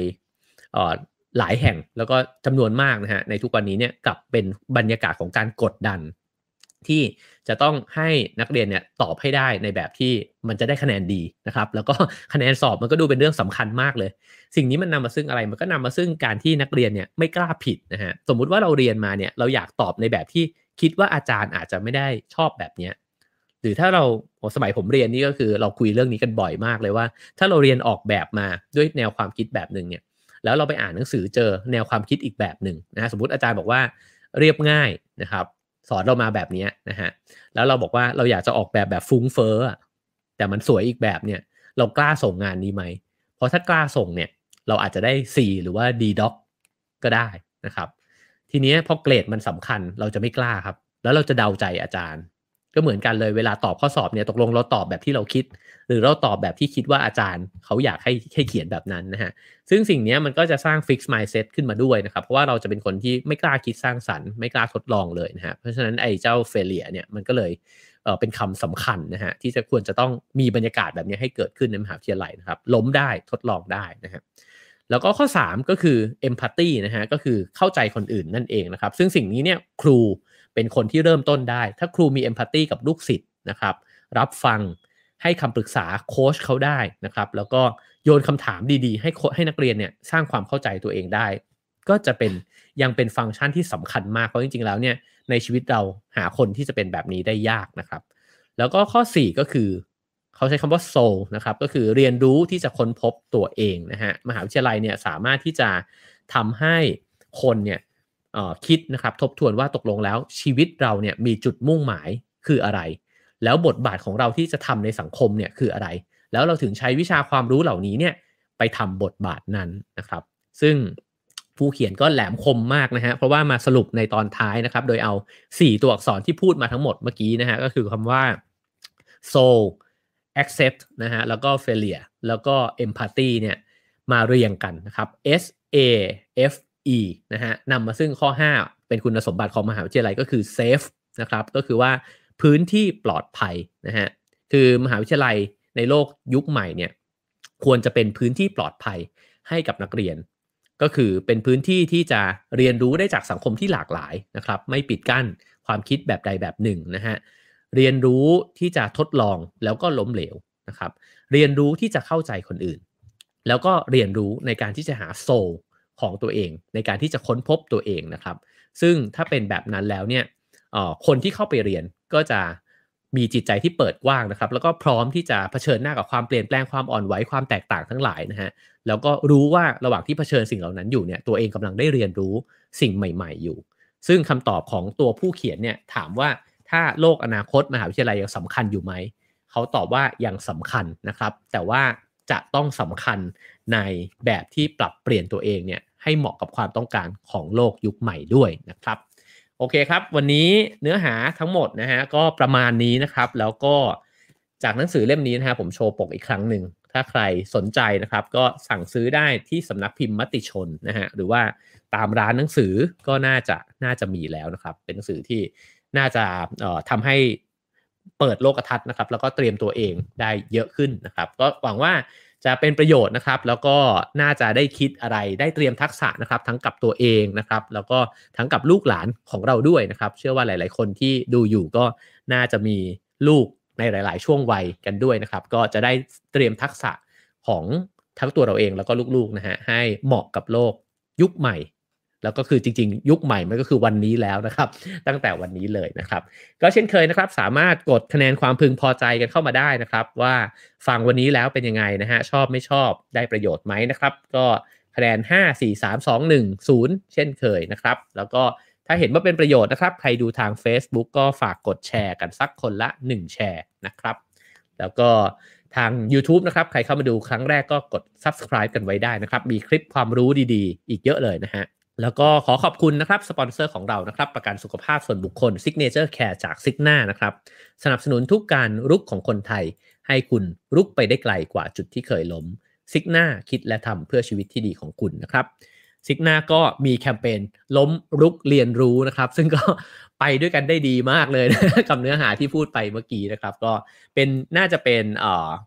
หลายแห่งแล้วก็จำนวนมากนะฮะในทุกวันนี้เนี่ยกลับเป็นบรรยากาศของการกดดัน ที่จะต้องให้นักเรียนเนี่ยตอบให้ได้ในแบบที่มันจะได้คะแนนดีนะครับ แล้วก็คะแนนสอบมันก็ดูเป็นเรื่องสำคัญมากเลย สิ่งนี้มันนำมาซึ่งอะไรมันก็นำมาซึ่งการที่นักเรียนเนี่ยไม่กล้าผิดนะฮะสมมุติว่าเราเรียนมาเนี่ยเราอยากตอบในแบบที่ คิดว่าอาจารย์อาจจะไม่ได้ชอบแบบเนี้ยหรือถ้าเราสมัยผมเรียนนี่ก็คือเราคุยเรื่องนี้กันบ่อยมากเลยว่า ถ้าเราเรียนออกแบบมาด้วยแนวความคิดแบบหนึ่งเนี่ยแล้วเราไปอ่านหนังสือเจอแนวความคิดอีกแบบหนึ่งนะฮะสมมติอาจารย์บอกว่าเรียบง่ายนะครับ สอนเรามาแบบนี้นะฮะแล้วเราบอกว่าเราอยากจะออกแบบแบบฟุ้งเฟ้อแต่มันสวยอีกแบบเนี่ยเรากล้าส่งงานนี้ไหมเพราะถ้ากล้าส่งเนี่ยเราอาจจะได้ C หรือว่า D doc ก็ได้นะครับ ทีนี้พอเกรดมันสำคัญเราจะไม่กล้าครับ แล้วเราจะเดาใจอาจารย์ ก็เหมือนกันเลยเวลาตอบข้อสอบเนี่ยตกลงเราตอบแบบที่เราคิด หรือเราตอบแบบที่คิดว่าอาจารย์เขาอยากให้ให้เขียนแบบนั้นนะฮะซึ่งสิ่งนี้มันก็จะสร้าง fix mindset ขึ้นมาด้วยนะครับ เพราะว่าเราจะเป็นคนที่ไม่กล้าคิดสร้างสรรค์ไม่กล้าทดลองเลยนะฮะเพราะฉะนั้นไอ้เจ้า failure เนี่ยมันก็เลยเเป็นคำสำคัญนะฮะที่จะควรจะต้องมีบรรยากาศแบบนี้ให้เกิดขึ้นในมหาวิทยาลัยนะครับล้มได้ทดลองได้นะฮะ แล้วก็ข้อ 3 ก็คือ empathy นะฮะก็คือเข้าใจคนอื่นนั่นเองนะครับซึ่งสิ่งนี้เนี่ยครูเป็นคนที่เริ่มต้นได้ ถ้าครูมีเอมพัตตีกับลูกศิษย์นะครับรับฟังให้คำปรึกษาโค้ชเขาได้นะครับแล้วก็โยนคำถามดีๆ ให้ให้นักเรียนเนี่ยสร้างความเข้าใจตัวเองได้ ก็จะเป็นยังเป็นฟังก์ชันที่สำคัญมากเพราะจริงๆแล้วเนี่ยในชีวิตเราหาคนที่จะเป็นแบบนี้ได้ยากนะครับ แล้วก็ข้อ 4 ก็คือ เขาใช้คำว่า soul นะครับ ก็คือเรียนรู้ที่จะค้นพบตัวเองนะฮะ มหาวิทยาลัยเนี่ยสามารถที่จะทำให้คนเนี่ยคิดนะครับทบทวนว่าตกลงแล้วชีวิตเราเนี่ยมีจุดมุ่งหมายคืออะไร แล้วบทบาทของเราที่จะทำในสังคมเนี่ยคืออะไร แล้วเราถึงใช้วิชาความรู้เหล่านี้เนี่ยไปทำบทบาทนั้นนะครับ ซึ่งผู้เขียนก็แหลมคมมากนะฮะ เพราะว่ามาสรุปในตอนท้ายนะครับ โดยเอา 4 ตัวอักษรที่พูดมาทั้งหมดเมื่อกี้นะฮะ ก็คือคำว่า soul accept นะฮะแล้วก็ failure แล้วก็ empathy เนี่ยมาเรียงกันนะครับ S A F E นะฮะนำมาซึ่งข้อ 5 เป็นคุณสมบัติของมหาวิทยาลัยก็คือ safe นะครับก็คือว่าพื้นที่ปลอดภัยนะฮะคือมหาวิทยาลัยในโลกยุคใหม่เนี่ยควรจะเป็นพื้นที่ปลอดภัยให้กับนักเรียน ก็คือเป็นพื้นที่ที่จะเรียนรู้ได้จากสังคมที่หลากหลายนะครับไม่ปิดกั้นความคิดแบบใดแบบหนึ่งนะฮะ เรียนรู้ที่จะทดลองแล้วก็ล้มเหลวนะครับ เรียนรู้ที่จะเข้าใจคนอื่น แล้วก็เรียนรู้ในการที่จะหาโซลของตัวเอง ในการที่จะค้นพบตัวเองนะครับ ซึ่งถ้าเป็นแบบนั้นแล้วเนี่ยคนที่เข้าไปเรียนก็จะมีจิตใจที่เปิดกว้างนะครับ แล้วก็พร้อมที่จะเผชิญหน้ากับความเปลี่ยนแปลงความอ่อนไหวความแตกต่างทั้งหลายนะฮะแล้วก็รู้ว่าระหว่างที่เผชิญสิ่งเหล่านั้นอยู่เนี่ยตัวเองกำลังได้เรียนรู้สิ่งใหม่ ๆ อยู่ ซึ่งคำตอบของตัวผู้เขียนเนี่ยถามว่า ถ้าโลกอนาคตมหาวิทยาลัยยังสำคัญอยู่ไหม เขาตอบว่ายังสำคัญนะครับ แต่ว่าจะต้องสำคัญในแบบที่ปรับเปลี่ยนตัวเองเนี่ยให้เหมาะกับความต้องการของโลกยุคใหม่ด้วยนะครับ โอเคครับ วันนี้เนื้อหาทั้งหมดนะฮะก็ประมาณนี้นะครับ แล้วก็จากหนังสือเล่มนี้นะฮะผมโชว์ปกอีกครั้งหนึ่งถ้าใครสนใจนะครับ ก็สั่งซื้อได้ที่สำนักพิมพ์มติชนนะฮะหรือว่าตามร้านหนังสือก็น่าจะน่าจะมีแล้วนะครับ เป็นหนังสือที่ น่าจะทำให้เปิดโลกทัศน์นะครับ แล้วก็เตรียมตัวเองได้เยอะขึ้นนะครับ ก็หวังว่าจะเป็นประโยชน์นะครับ แล้วก็น่าจะได้คิดอะไรได้เตรียมทักษะนะครับ ทั้งกับตัวเองนะครับ แล้วก็ทั้งกับลูกหลานของเราด้วยนะครับ เชื่อว่าหลาย ๆ คนที่ดูอยู่ก็น่าจะมีลูกในหลาย ๆ ช่วงวัยกันด้วยนะครับ ก็จะได้เตรียมทักษะของทั้งตัวเราเองแล้วก็ลูก ๆ นะฮะให้เหมาะกับโลกยุคใหม่ แล้วก็คือจริงๆ ยุคใหม่มันก็คือวันนี้แล้วนะครับ ตั้งแต่วันนี้เลยนะครับ ก็เช่นเคยนะครับ สามารถกดคะแนนความพึงพอใจกันเข้ามาได้นะครับ ว่าฟังวันนี้แล้วเป็นยังไงนะฮะชอบไม่ชอบได้ประโยชน์ไหมนะครับ ก็คะแนน 5 4 3 2 1 0 เช่นเคยนะครับ แล้วก็ถ้าเห็นว่าเป็นประโยชน์นะครับ ใครดูทาง Facebook ก็ฝากกดแชร์กันสักคนละ 1 แชร์นะครับ แล้วก็ทาง YouTube นะครับ ใครเข้ามาดูครั้งแรกก็กด subscribe กันไว้ได้นะครับ มีคลิปความรู้ดีๆ อีกเยอะเลยนะฮะ แล้วก็ขอขอบคุณนะครับสปอนเซอร์ของเรานะครับ ประกันสุขภาพส่วนบุคคล Signature Care จาก Signa นะครับ สนับสนุนทุกการรุกของคนไทย ให้คุณรุกไปได้ไกลกว่าจุดที่เคยล้ม Signa คิดและทำเพื่อชีวิตที่ดีของคุณนะครับซิกหน้าก็มีแคมเปญล้มรุกเรียนรู้นะครับ ซึ่งก็ไปด้วยกันได้ดีมากเลยนะกับเนื้อหาที่พูดไปเมื่อกี้นะครับ ก็เป็นน่าจะเป็น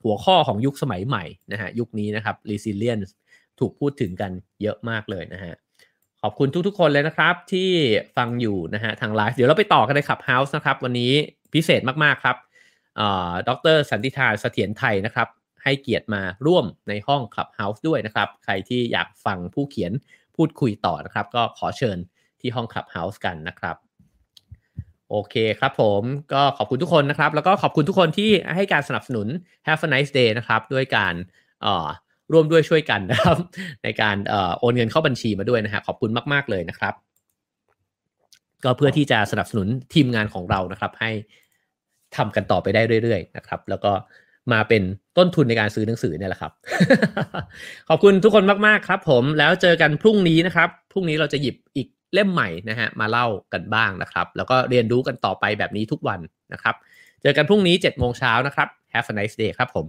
หัวข้อของยุคสมัยใหม่นะฮะยุคนี้นะครับ resilience ถูกพูดถึงกันเยอะมากเลยนะฮะ ขอบคุณทุกๆ คนเลยนะครับที่ฟังอยู่นะฮะทางไลฟ์เดี๋ยวเราไปต่อกันใน Clubhouse นะครับ วันนี้พิเศษมากๆครับดรสันติธาเสถียรไทยนะครับ ให้เกียรติมาร่วมในห้อง Clubhouse ด้วยนะครับ ใครที่อยากฟังผู้เขียนพูดคุยต่อนะครับ ก็ขอเชิญที่ห้อง Clubhouse กันนะครับโอเคครับผมก็ขอบคุณทุกคนนะครับ แล้วก็ขอบคุณทุกคนที่ให้การสนับสนุน Have a nice day นะครับ ด้วยการ ร่วมด้วยช่วยกันนะครับ ในการโอนเงินเข้าบัญชีมาด้วยนะฮะขอบคุณมาก ๆ เลยนะครับ ก็เพื่อที่จะสนับสนุนทีมงานของเรานะครับ ให้ทำกันต่อไปได้เรื่อยๆนะครับ แล้วก็มาเป็นต้นทุนในการซื้อหนังสือเนี่ยแหละครับ ขอบคุณทุกคนมากๆครับ ผมแล้วเจอกันพรุ่งนี้นะครับพรุ่งนี้เราจะหยิบอีกเล่มใหม่นะฮะมาเล่ากันบ้างนะครับ แล้วก็เรียนรู้กันต่อไปแบบนี้ทุกวันนะครับ เจอกันพรุ่งนี้7โมงเช้านะครับ Have a nice day ครับผม